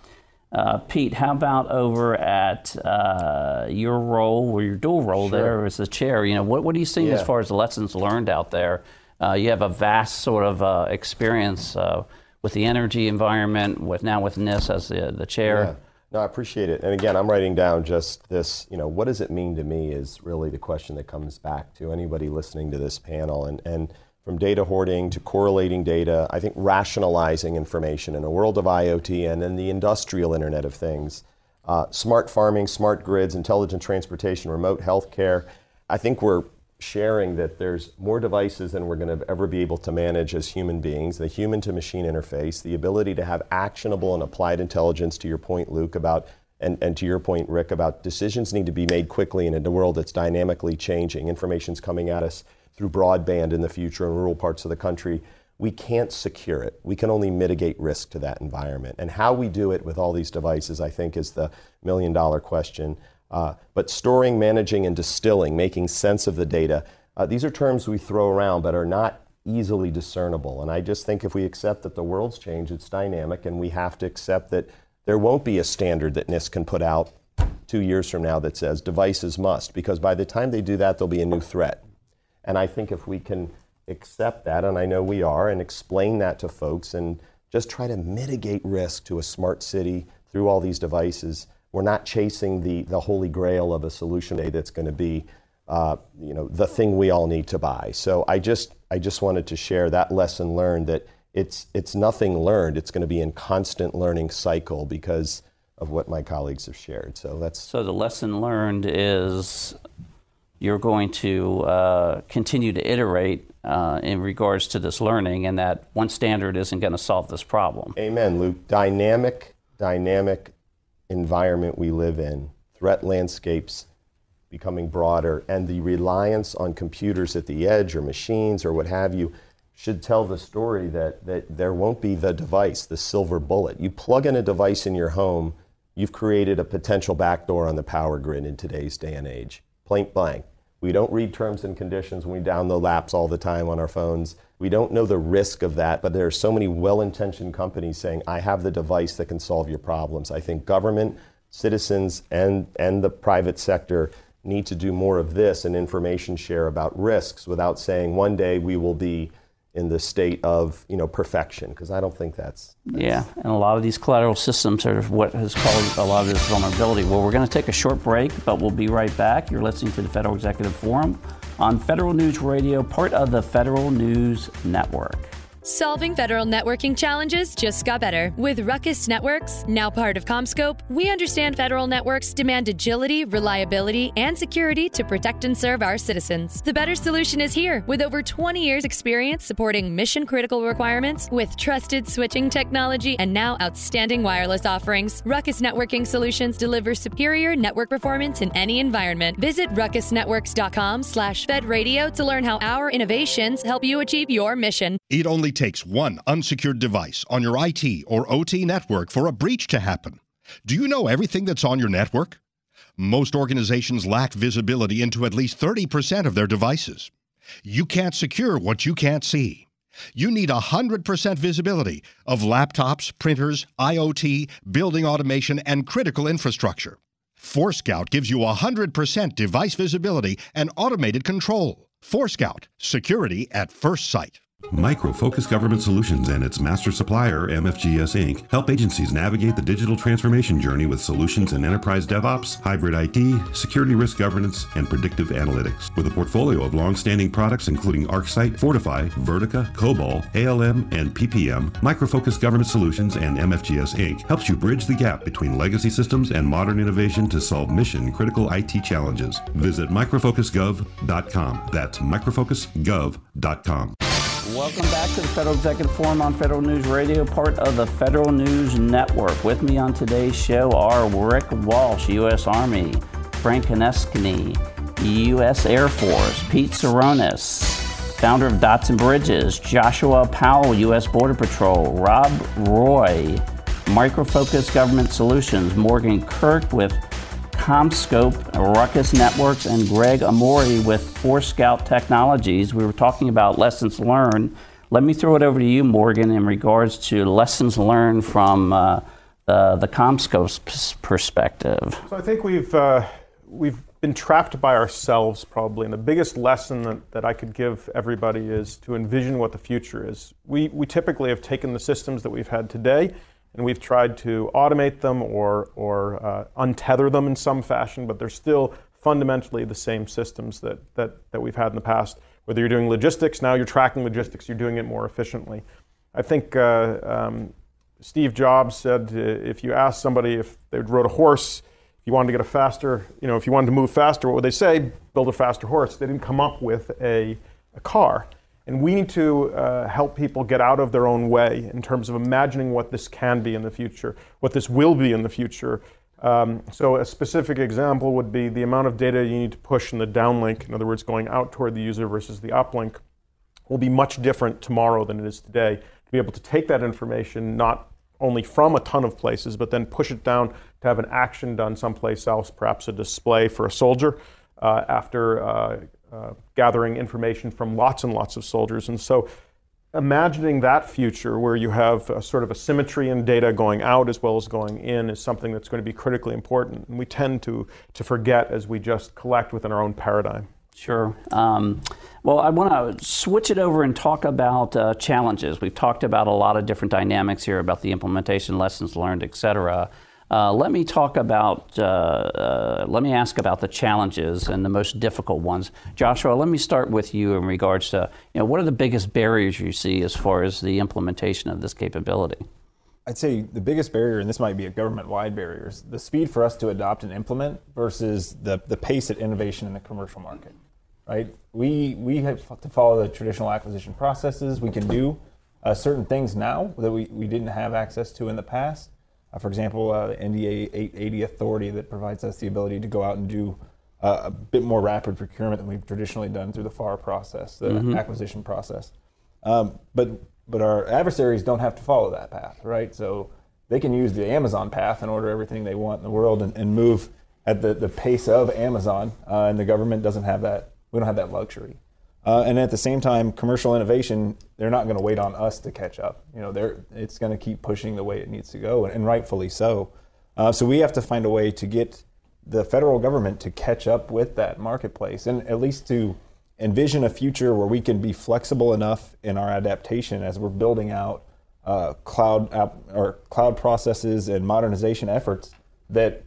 uh, Pete, how about over at uh, your role, or your dual role sure. there as the chair? You know, what, what are you seeing yeah. as far as the lessons learned out there? Uh, you have a vast sort of uh, experience uh, with the energy environment, with now with NIST as the, the chair. Yeah. No, I appreciate it. And again, I'm writing down just this, you know, what does it mean to me is really the question that comes back to anybody listening to this panel. And, and from data hoarding to correlating data, I think rationalizing information in a world of IoT and in the industrial Internet of Things, uh, smart farming, smart grids, intelligent transportation, remote healthcare. I think we're sharing that there's more devices than we're going to ever be able to manage as human beings, the human to machine interface, the ability to have actionable and applied intelligence, to your point, Luke, about, and, and to your point, Rick, about decisions need to be made quickly And in a world that's dynamically changing. Information's coming at us through broadband in the future in rural parts of the country. We can't secure it. We can only mitigate risk to that environment. And how we do it with all these devices, I think, is the million dollar question. Uh, but storing, managing, and distilling, making sense of the data, uh, these are terms we throw around but are not easily discernible. And I just think if we accept that the world's changed, it's dynamic, and we have to accept that there won't be a standard that NIST can put out two years from now that says devices must, because by the time they do that, there'll be a new threat. And I think if we can accept that, and I know we are, and explain that to folks and just try to mitigate risk to a smart city through all these devices, we're not chasing the, the holy grail of a solution that's going to be uh, you know, the thing we all need to buy. So I just, I just wanted to share that lesson learned that it's, it's nothing learned. It's going to be in constant learning cycle because of what my colleagues have shared. So that's. So the lesson learned is you're going to uh, continue to iterate uh, in regards to this learning, and that one standard isn't going to solve this problem. Amen, Luke. Dynamic, dynamic environment we live in, threat landscapes becoming broader, and the reliance on computers at the edge or machines or what have you should tell the story that, that there won't be the device, the silver bullet. You plug in a device in your home, you've created a potential backdoor on the power grid in today's day and age. Point blank. We don't read terms and conditions when we download apps all the time on our phones. We don't know the risk of that, but there are so many well intentioned companies saying, I have the device that can solve your problems. I think government, citizens, and, and the private sector need to do more of this and information share about risks without saying one day we will be in the state of you know perfection because I don't think that's, that's, yeah and a lot of these collateral systems are what has caused a lot of this vulnerability. Well we're going to take a short break but we'll be right back. You're listening to the Federal Executive Forum on Federal News Radio part of the Federal News Network Solving federal networking challenges just got better. With Ruckus Networks, now part of CommScope, we understand federal networks demand agility, reliability, and security to protect and serve our citizens. The better solution is here, with over 20 years' experience supporting mission critical requirements with trusted switching technology and now outstanding wireless offerings. Ruckus Networking Solutions deliver superior network performance in any environment. Visit ruckusnetworks.com slash fedradio to learn how our innovations help you achieve your mission. It only takes one unsecured device on your IT or OT network for a breach to happen. Do you know everything that's on your network? Most organizations lack visibility into at least 30% of their devices. You can't secure what you can't see. You need 100% visibility of laptops, printers, IoT, building automation, and critical infrastructure. Forescout gives you 100% device visibility and automated control. Forescout, security at first sight. Micro Focus Government Solutions and its master supplier, MFGS Inc., help agencies navigate the digital transformation journey with solutions in enterprise DevOps, hybrid IT, security risk governance, and predictive analytics. With a portfolio of long-standing products including ArcSight, Fortify, Vertica, COBOL, ALM, and PPM, Micro Focus Government Solutions and MFGS Inc. helps you bridge the gap between legacy systems and modern innovation to solve mission-critical IT challenges. Visit microfocusgov.com. That's microfocusgov.com. Welcome back to the Federal Executive Forum on Federal News Radio, part of the Federal News Network. With me on today's show are Rick Walsh, U.S. Army, Frank Konieczny, U.S. Air Force, Pete Tseronis, founder of Dots and Bridges, Joshua Powell, U.S. Border Patrol, Rob Roy, Micro Focus Government Solutions, Morgan Kurk with CommScope, Ruckus Networks, and Greg Amori with Forescout Technologies. We were talking about lessons learned. Let me throw it over to you, Morgan, in regards to lessons learned from uh, the, CommScope perspective. So I think we've, uh, we've been trapped by ourselves probably, and the biggest lesson that, that I could give everybody is to envision what the future is. We, we typically have taken the systems that we've had today and we've tried to automate them or, or uh, untether them in some fashion, but they're still fundamentally the same systems that, that, that we've had in the past. Whether you're doing logistics, now you're tracking logistics, you're doing it more efficiently. I think uh, um, Steve Jobs said uh, if you ask somebody if they rode a horse, if you wanted to get a faster, you know, if you wanted to move faster, what would they say? Build a faster horse. They didn't come up with a, a car. And we need to uh, help people get out of their own way in terms of imagining what this can be in the future, what this will be in the future. Um, so, a specific example would be the amount of data you need to push in the downlink, in other words, going out toward the user versus the uplink, will be much different tomorrow than it is today. To be able to take that information not only from a ton of places, but then push it down to have an action done someplace else, perhaps a display for a soldier uh, after uh, uh, gathering information from lots and lots of soldiers. And so, imagining that future where you have a sort of a symmetry in data going out as well as going in is something that's going to be critically important. And we tend to, to forget as we just collect within our own paradigm. Sure. Um, well, I want to switch it over and talk about uh, challenges. We've talked about a lot of different dynamics here about the implementation, lessons learned, et cetera. Uh, let me talk about, uh, uh, let me ask about the challenges and the most difficult ones. Joshua, let me start with you in regards to, you know, what are the biggest barriers you see as far as the implementation of this capability? I'd say the biggest barrier, and this might be a government-wide barrier, is the speed for us to adopt and implement versus the, the pace at innovation in the commercial market. Right? We we have to follow the traditional acquisition processes. We can do uh, certain things now that we, we didn't have access to in the past. Uh, for example, uh, the NDA 880 authority that provides us the ability to go out and do uh, a bit more rapid procurement than we've traditionally done through the FAR process, the Mhm. acquisition process. Um, but but our adversaries don't have to follow that path, right? So they can use the Amazon path and order everything they want in the world and, and move at the, the pace of Amazon, uh, and the government doesn't have that. We don't have that luxury. Uh, and at the same time, commercial innovation, they're not going to wait on us to catch up. You know, they're, it's going to keep pushing the way it needs to go, and, and rightfully so. Uh, so we have to find a way to get the federal government to catch up with that marketplace, and at least to envision a future where we can be flexible enough in our adaptation as we're building out uh, cloud app, or cloud processes and modernization efforts that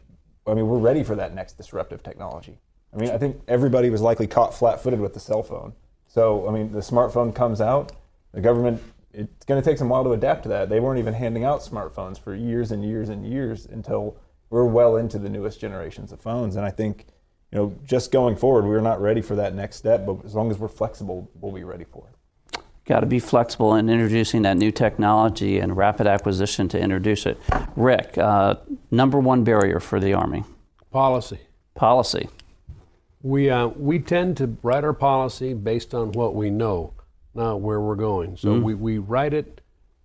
I mean we're ready for that next disruptive technology. I mean I think everybody was likely caught flat-footed with the cell phone. So I mean the smartphone comes out, the government it's going to take some while to adapt to that. They weren't even handing out smartphones for years and years and years until we're well into the newest generations of phones. And I think you know just going forward we're not ready for that next step, but as long as we're flexible, we'll be ready for it got to be flexible in introducing that new technology and rapid acquisition to introduce it. Rick, uh, number one barrier for the Army? Policy. Policy. We, uh, we tend to write our policy based on what we know, not where we're going. So Mhm. we, we write it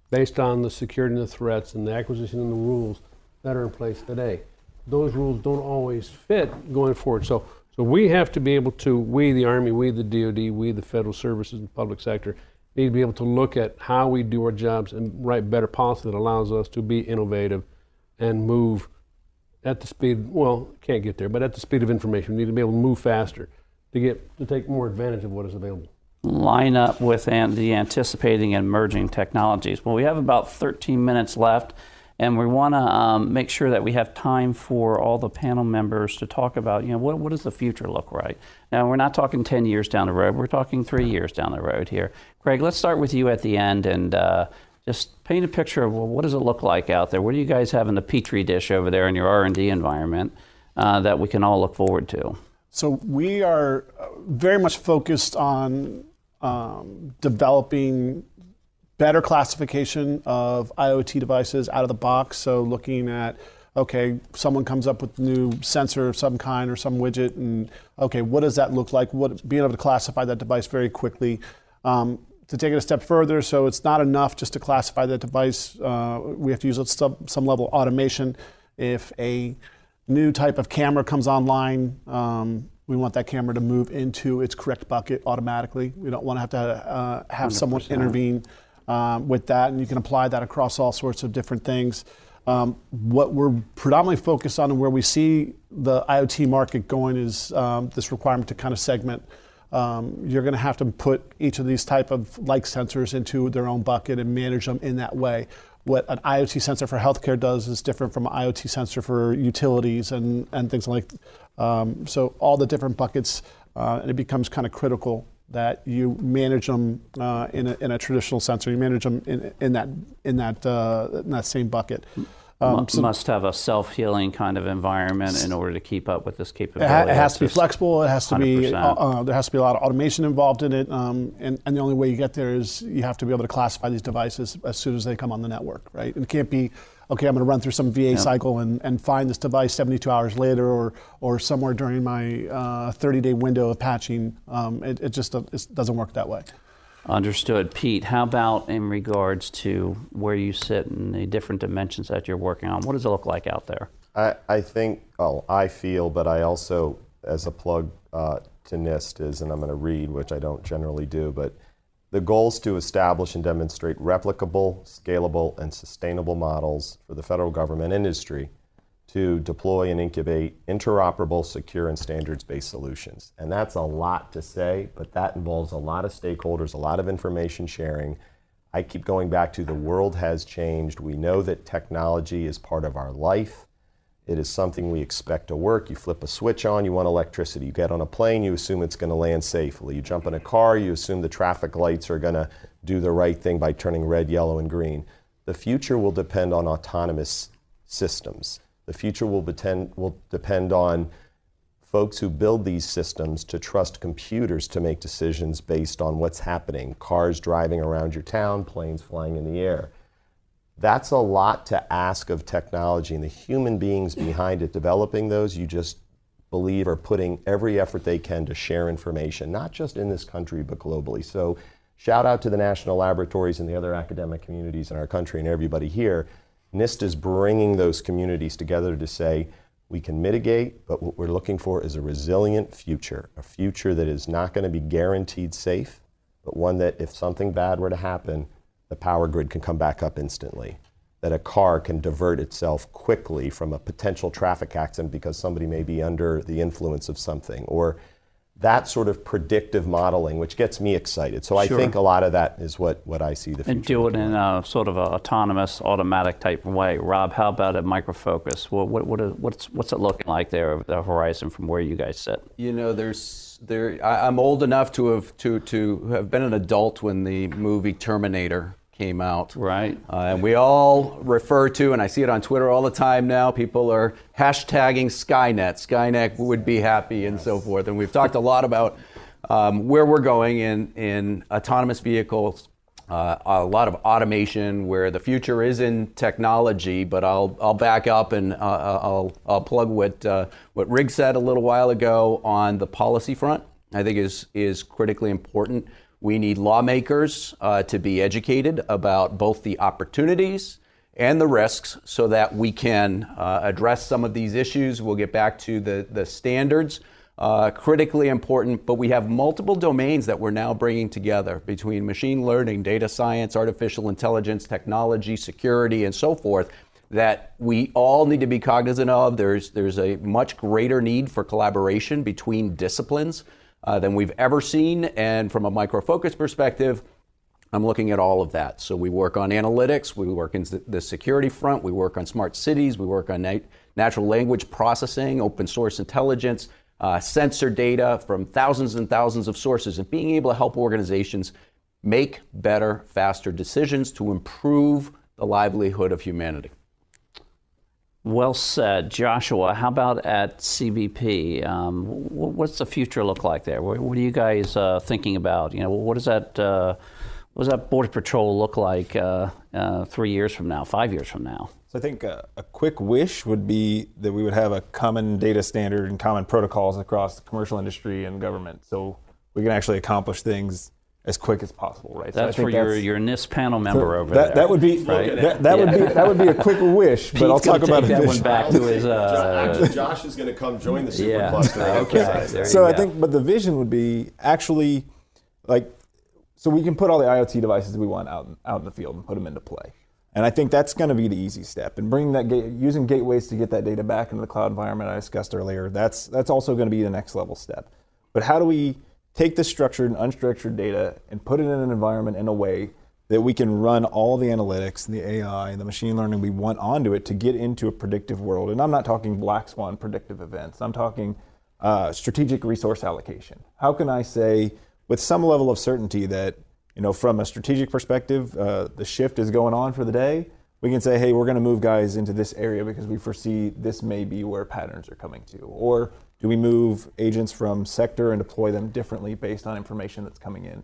based on the security and the threats and the acquisition and the rules that are in place today. Those rules don't always fit going forward. So, so we have to be able to, we, the Army, we, the DoD, we, the federal services and public sector, need to be able to look at how we do our jobs and write better policy that allows us to be innovative and move at the speed, well, can't get there, but at the speed of information. We need to be able to move faster to get to take more advantage of what is available. Line up with an, the anticipating and emerging technologies. Well, we have about 13 minutes left, and we want to um, make sure that we have time for all the panel members to talk about, you know, what, what does the future look like? Now, we're not talking 10 years down the road, we're talking three years down the road here. Craig, let's start with you at the end and uh, just paint a picture of well, what does it look like out there? What do you guys have in the petri dish over there in your R&D environment uh, that we can all look forward to? So we are uh, very much focused on um, developing better classification of IoT devices out of the box. So looking at okay, someone comes up with a new sensor of some kind or some widget, and okay, what does that look like? What being able to classify that device very quickly. Um, to take it a step further, so it's not enough just to classify that device. Uh, we have to use some, some level of automation. If a new type of camera comes online, um, we want that camera to move into its correct bucket automatically. We don't want to have to uh, have someone 100%. intervene um, with that, and you can apply that across all sorts of different things. Um, what we're predominantly focused on and where we see the IoT market going is um, this requirement to kind of segment. Um, you're going to have to put each of these type of like sensors into their own bucket and manage them in that way. What an IoT sensor for healthcare does is different from an IoT sensor for utilities and, and things like. Um, so all the different buckets, uh, and it becomes kind of critical that you manage them uh, in, a, in a traditional sensor. You manage them in, in that in that uh, in that same bucket. Um, so must have a self-healing kind of environment in order to keep up with this it, capability. it has to be flexible. It has to be. 100%. Uh, uh, there has to be a lot of automation involved in it. Um, and, and the only way you get there is you have to be able to classify these devices as soon as they come on the network, right? And it can't be, okay, I'm going to run through some VA Yeah. cycle and, and find this device 72 hours later or or somewhere during my uh, 30-day window of patching. Um, it, it just it doesn't work that way. Understood. Pete, how about in regards to where you sit and the different dimensions that you're working on? What does it look like out there? I, I think, well, I feel, but I also, as a plug uh, to NIST, is, and I'm going to read, which I don't generally do, but the goal is to establish and demonstrate replicable, scalable, and sustainable models for the federal government industry to deploy and incubate interoperable, secure, and standards based solutions. And that's a lot to say, but that involves a lot of stakeholders, a lot of information sharing. I keep going back to the world has changed. We know that technology is part of our life. It is something we expect to work. You flip a switch on, you want electricity. You get on a plane, you assume it's going to land safely. You jump in a car, you assume the traffic lights are going to do the right thing by turning red, yellow, and green. The future will depend on autonomous systems. The future will depend, will depend on folks who build these systems to trust computers to make decisions based on what's happening cars driving around your town, planes flying in the air. That's a lot to ask of technology, and the human beings behind it developing those, you just believe are putting every effort they can to share information, not just in this country, but globally. So, shout out to the national laboratories and the other academic communities in our country and everybody here. NIST is bringing those communities together to say, we can mitigate, but what we're looking for is a resilient future, a future that is not going to be guaranteed safe, but one that if something bad were to happen, the power grid can come back up instantly. That a car can divert itself quickly from a potential traffic accident because somebody may be under the influence of something, or that sort of predictive modeling, which gets me excited. So Sure. I think a lot of that is what, what I see the future. And do it in a sort of a autonomous, automatic type of way. Rob, how about at Micro Focus? What, what, what is, what's, what's it looking like there over the horizon from where you guys sit? You know, there's there. I, I'm old enough to have to to have been an adult when the movie Terminator came out. Right. Uh, and we all refer to, and I see it on Twitter all the time now. People are hashtagging Skynet. Skynet would be happy, and so forth. And we've talked a lot about um, where we're going in in autonomous vehicles. Uh, a lot of automation, where the future is in technology. But I'll I'll back up and uh, I'll I'll plug what uh, what Rick said a little while ago on the policy front. I think is is critically important. We need lawmakers uh, to be educated about both the opportunities and the risks so that we can uh, address some of these issues. We'll get back to the, the standards. Uh, critically important, but we have multiple domains that we're now bringing together between machine learning, data science, artificial intelligence, technology, security, and so forth that we all need to be cognizant of. There's, there's a much greater need for collaboration between disciplines uh, than we've ever seen. And from a micro focus perspective, I'm looking at all of that. So we work on analytics, we work in the security front, we work on smart cities, we work on nat- natural language processing, open source intelligence, uh, sensor data from thousands and thousands of sources, and being able to help organizations make better, faster decisions to improve the livelihood of humanity. Well said, Joshua. How about at CBP? Um, what's the future look like there? What, are you guys uh, thinking about? You know, what does that uh, what does that border patrol look like uh, uh, three years from now, five years from now? So I think a, a quick wish would be that we would have a common data standard and common protocols across the commercial industry and government, so we can actually accomplish things as quick as possible, right? That's think for your, your NIST panel member over that, there. that would be right? that, that would be that would be a quick wish, but Pete's I'll talk gonna about take a that one back *laughs* to his. Uh, Actually, Josh is going to come join the super Yeah. cluster. *laughs* and Okay. emphasize There that. you so I go. think, but the vision would be actually like, so we can put all the IoT devices we want out out in the field and put them into play. And I think that's going to be the easy step. And bringing that gate, using gateways to get that data back into the cloud environment I discussed earlier, that's that's also going to be the next level step. But how do we take the structured and unstructured data and put it in an environment in a way that we can run all the analytics, and the AI, and the machine learning we want onto it to get into a predictive world? And I'm not talking black swan predictive events. I'm talking uh, strategic resource allocation. How can I say with some level of certainty that you know, from a strategic perspective, uh, the shift is going on for the day. We can say, hey, we're going to move guys into this area because we foresee this may be where patterns are coming to. Or do we move agents from sector and deploy them differently based on information that's coming in?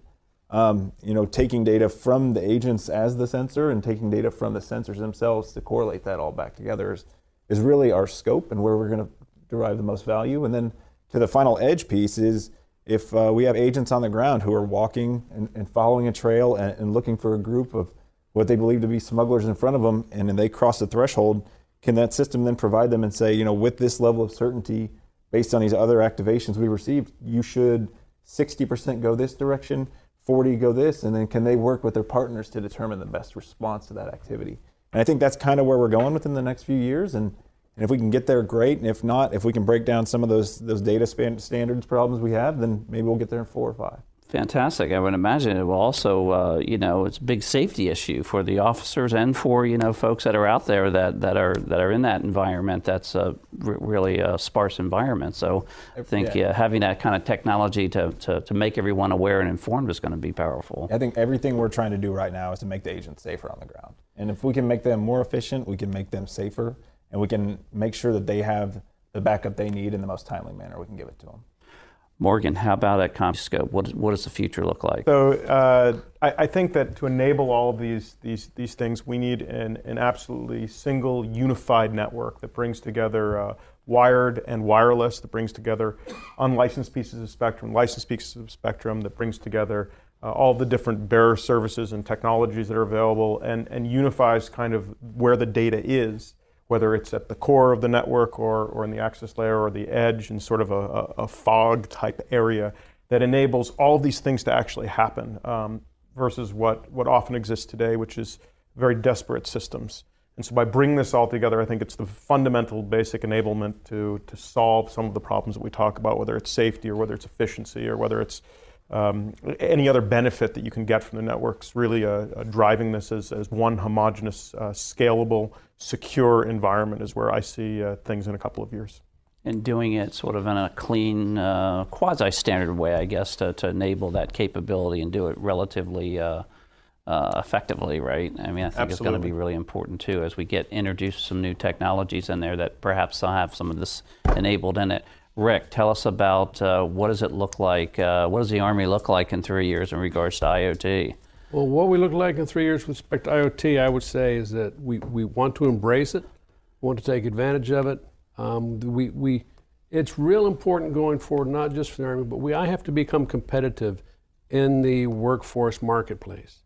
Um, you know, taking data from the agents as the sensor and taking data from the sensors themselves to correlate that all back together is, is really our scope and where we're going to derive the most value. And then to the final edge piece is if uh, we have agents on the ground who are walking and, and following a trail and, and, looking for a group of what they believe to be smugglers in front of them, and then they cross the threshold, can that system then provide them and say, you know, with this level of certainty, based on these other activations we received, you should 60% go this direction, 40 go this, and then can they work with their partners to determine the best response to that activity? And I think that's kind of where we're going within the next few years. And and if we can get there, great. And if not, if we can break down some of those those data span- standards problems we have, then maybe we'll get there in four or five. Fantastic. I would imagine it will also, uh, you know, it's a big safety issue for the officers and for you know folks that are out there that, that are that are in that environment. That's a r- really a sparse environment. So I think Yeah. uh, having that kind of technology to, to, to make everyone aware and informed is going to be powerful. I think everything we're trying to do right now is to make the agents safer on the ground. And if we can make them more efficient, we can make them safer, and we can make sure that they have the backup they need in the most timely manner. We can give it to them. Morgan, how about at CommScope? What, what does the future look like? So uh, I, I think that to enable all of these these these things, we need an, an absolutely single unified network that brings together uh, wired and wireless that brings together unlicensed pieces of spectrum, licensed pieces of spectrum that brings together uh, all the different bearer services and technologies that are available and, and unifies kind of where the data is, whether it's at the core of the network or, or in the access layer or the edge in sort of a, a, fog type area that enables all these things to actually happen um, versus what, what often exists today, which is very desperate systems. And so by bringing this all together, I think it's the fundamental basic enablement to, to solve some of the problems that we talk about, whether it's safety or whether it's efficiency or whether it's um, any other benefit that you can get from the networks, really uh, uh, driving this as, as one homogeneous, uh, scalable, secure environment is where I see uh, things in a couple of years. And doing it sort of in a clean, uh, quasi standard way, I guess, to, to enable that capability and do it relatively uh, effectively, right? I mean, I think Absolutely. it's going to be really important too as we get introduced some new technologies in there that perhaps have some of this enabled in it. Rick, tell us about uh, what does it look like? Uh, what does the Army look like in three years in regards to IoT? Well, what we look like in three years with respect to IoT, I would say, is that we, we want to embrace it, want to take advantage of it. Um, we, we, it's real important going forward, not just for the Army, but we, I have to become competitive in the workforce marketplace.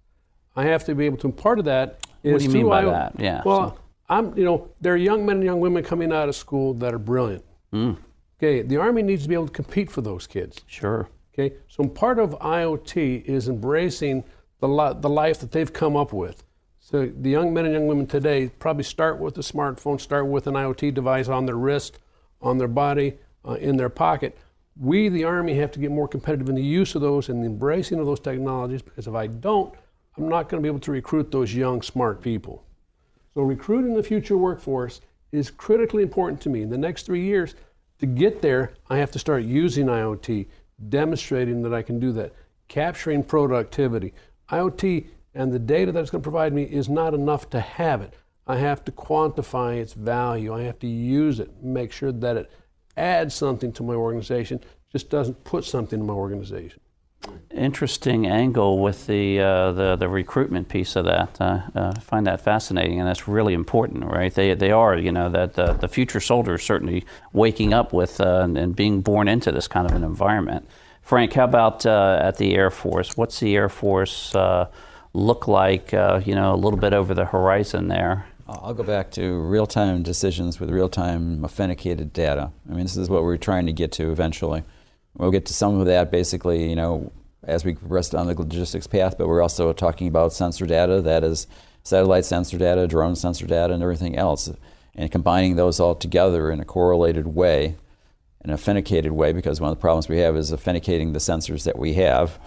I have to be able to, and part of that is What do you mean by I, that? Yeah. Well, so. I'm, you know, there are young men and young women coming out of school that are brilliant. Mm. Okay, the Army needs to be able to compete for those kids. Sure. Okay, so part of IoT is embracing the, li- the life that they've come up with. So the young men and young women today probably start with a smartphone, start with an IoT device on their wrist, on their body, uh, in their pocket. We, the Army, have to get more competitive in the use of those and the embracing of those technologies because if I don't, I'm not going to be able to recruit those young, smart people. So recruiting the future workforce is critically important to me. In the next three years, to get there, I have to start using IoT, demonstrating that I can do that, capturing productivity. IoT and the data that it's going to provide me is not enough to have it. I have to quantify its value. I have to use it, make sure that it adds something to my organization, just doesn't put something in my organization interesting angle with the, uh, the, the recruitment piece of that. Uh, uh, I find that fascinating, and that's really important, right? They, they are, you know, that the, the future soldier is certainly waking up with uh, and, and, being born into this kind of an environment. Frank, how about uh, at the Air Force? What's the Air Force uh, look like, you know, a little bit over the horizon there? I'll go back to real-time decisions with real-time authenticated data. I mean, this is what we're trying to get to eventually. We'll get to some of that basically, you know, as we progress on the logistics path, but we're also talking about sensor data that is satellite sensor data, drone sensor data, and everything else, and combining those all together in a correlated way, an authenticated way, because one of the problems we have is authenticating the sensors that we have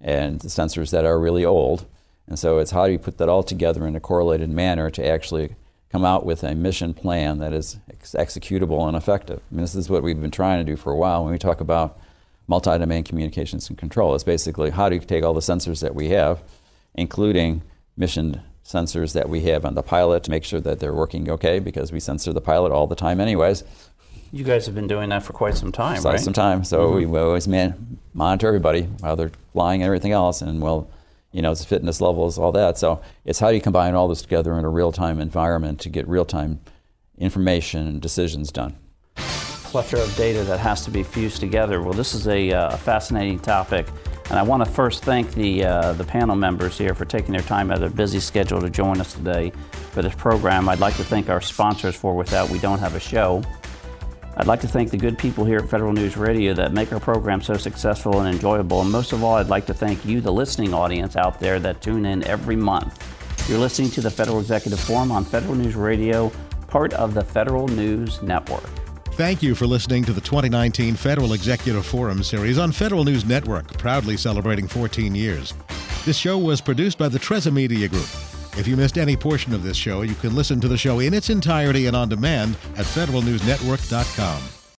and the sensors that are really old. And so it's how do you put that all together in a correlated manner to actually come out with a mission plan that is ex- executable and effective. I mean, this is what we've been trying to do for a while when we talk about multi-domain communications and control. It's basically how do you take all the sensors that we have, including mission sensors that we have on the pilot to make sure that they're working okay because we censor the pilot all the time anyways. You guys have been doing that for quite some time, quite right? some time. So mm-hmm. we always man- monitor everybody while they're flying and everything else, and we'll you know, it's fitness levels, all that. So it's how you combine all this together in a real-time environment to get real-time information and decisions done. Plethora of data that has to be fused together. Well, this is a, uh, fascinating topic, and I want to first thank the uh, the panel members here for taking their time out of their busy schedule to join us today for this program. I'd like to thank our sponsors for without we don't have a show. I'd like to thank the good people here at Federal News Radio that make our program so successful and enjoyable. And most of all, I'd like to thank you, the listening audience out there that tune in every month. You're listening to the Federal Executive Forum on Federal News Radio, part of the Federal News Network. Thank you for listening to the 2019 Federal Executive Forum series on Federal News Network, proudly celebrating 14 years. This show was produced by the Trezza Media Group. If you missed any portion of this show, you can listen to the show in its entirety and on demand at federalnewsnetwork.com.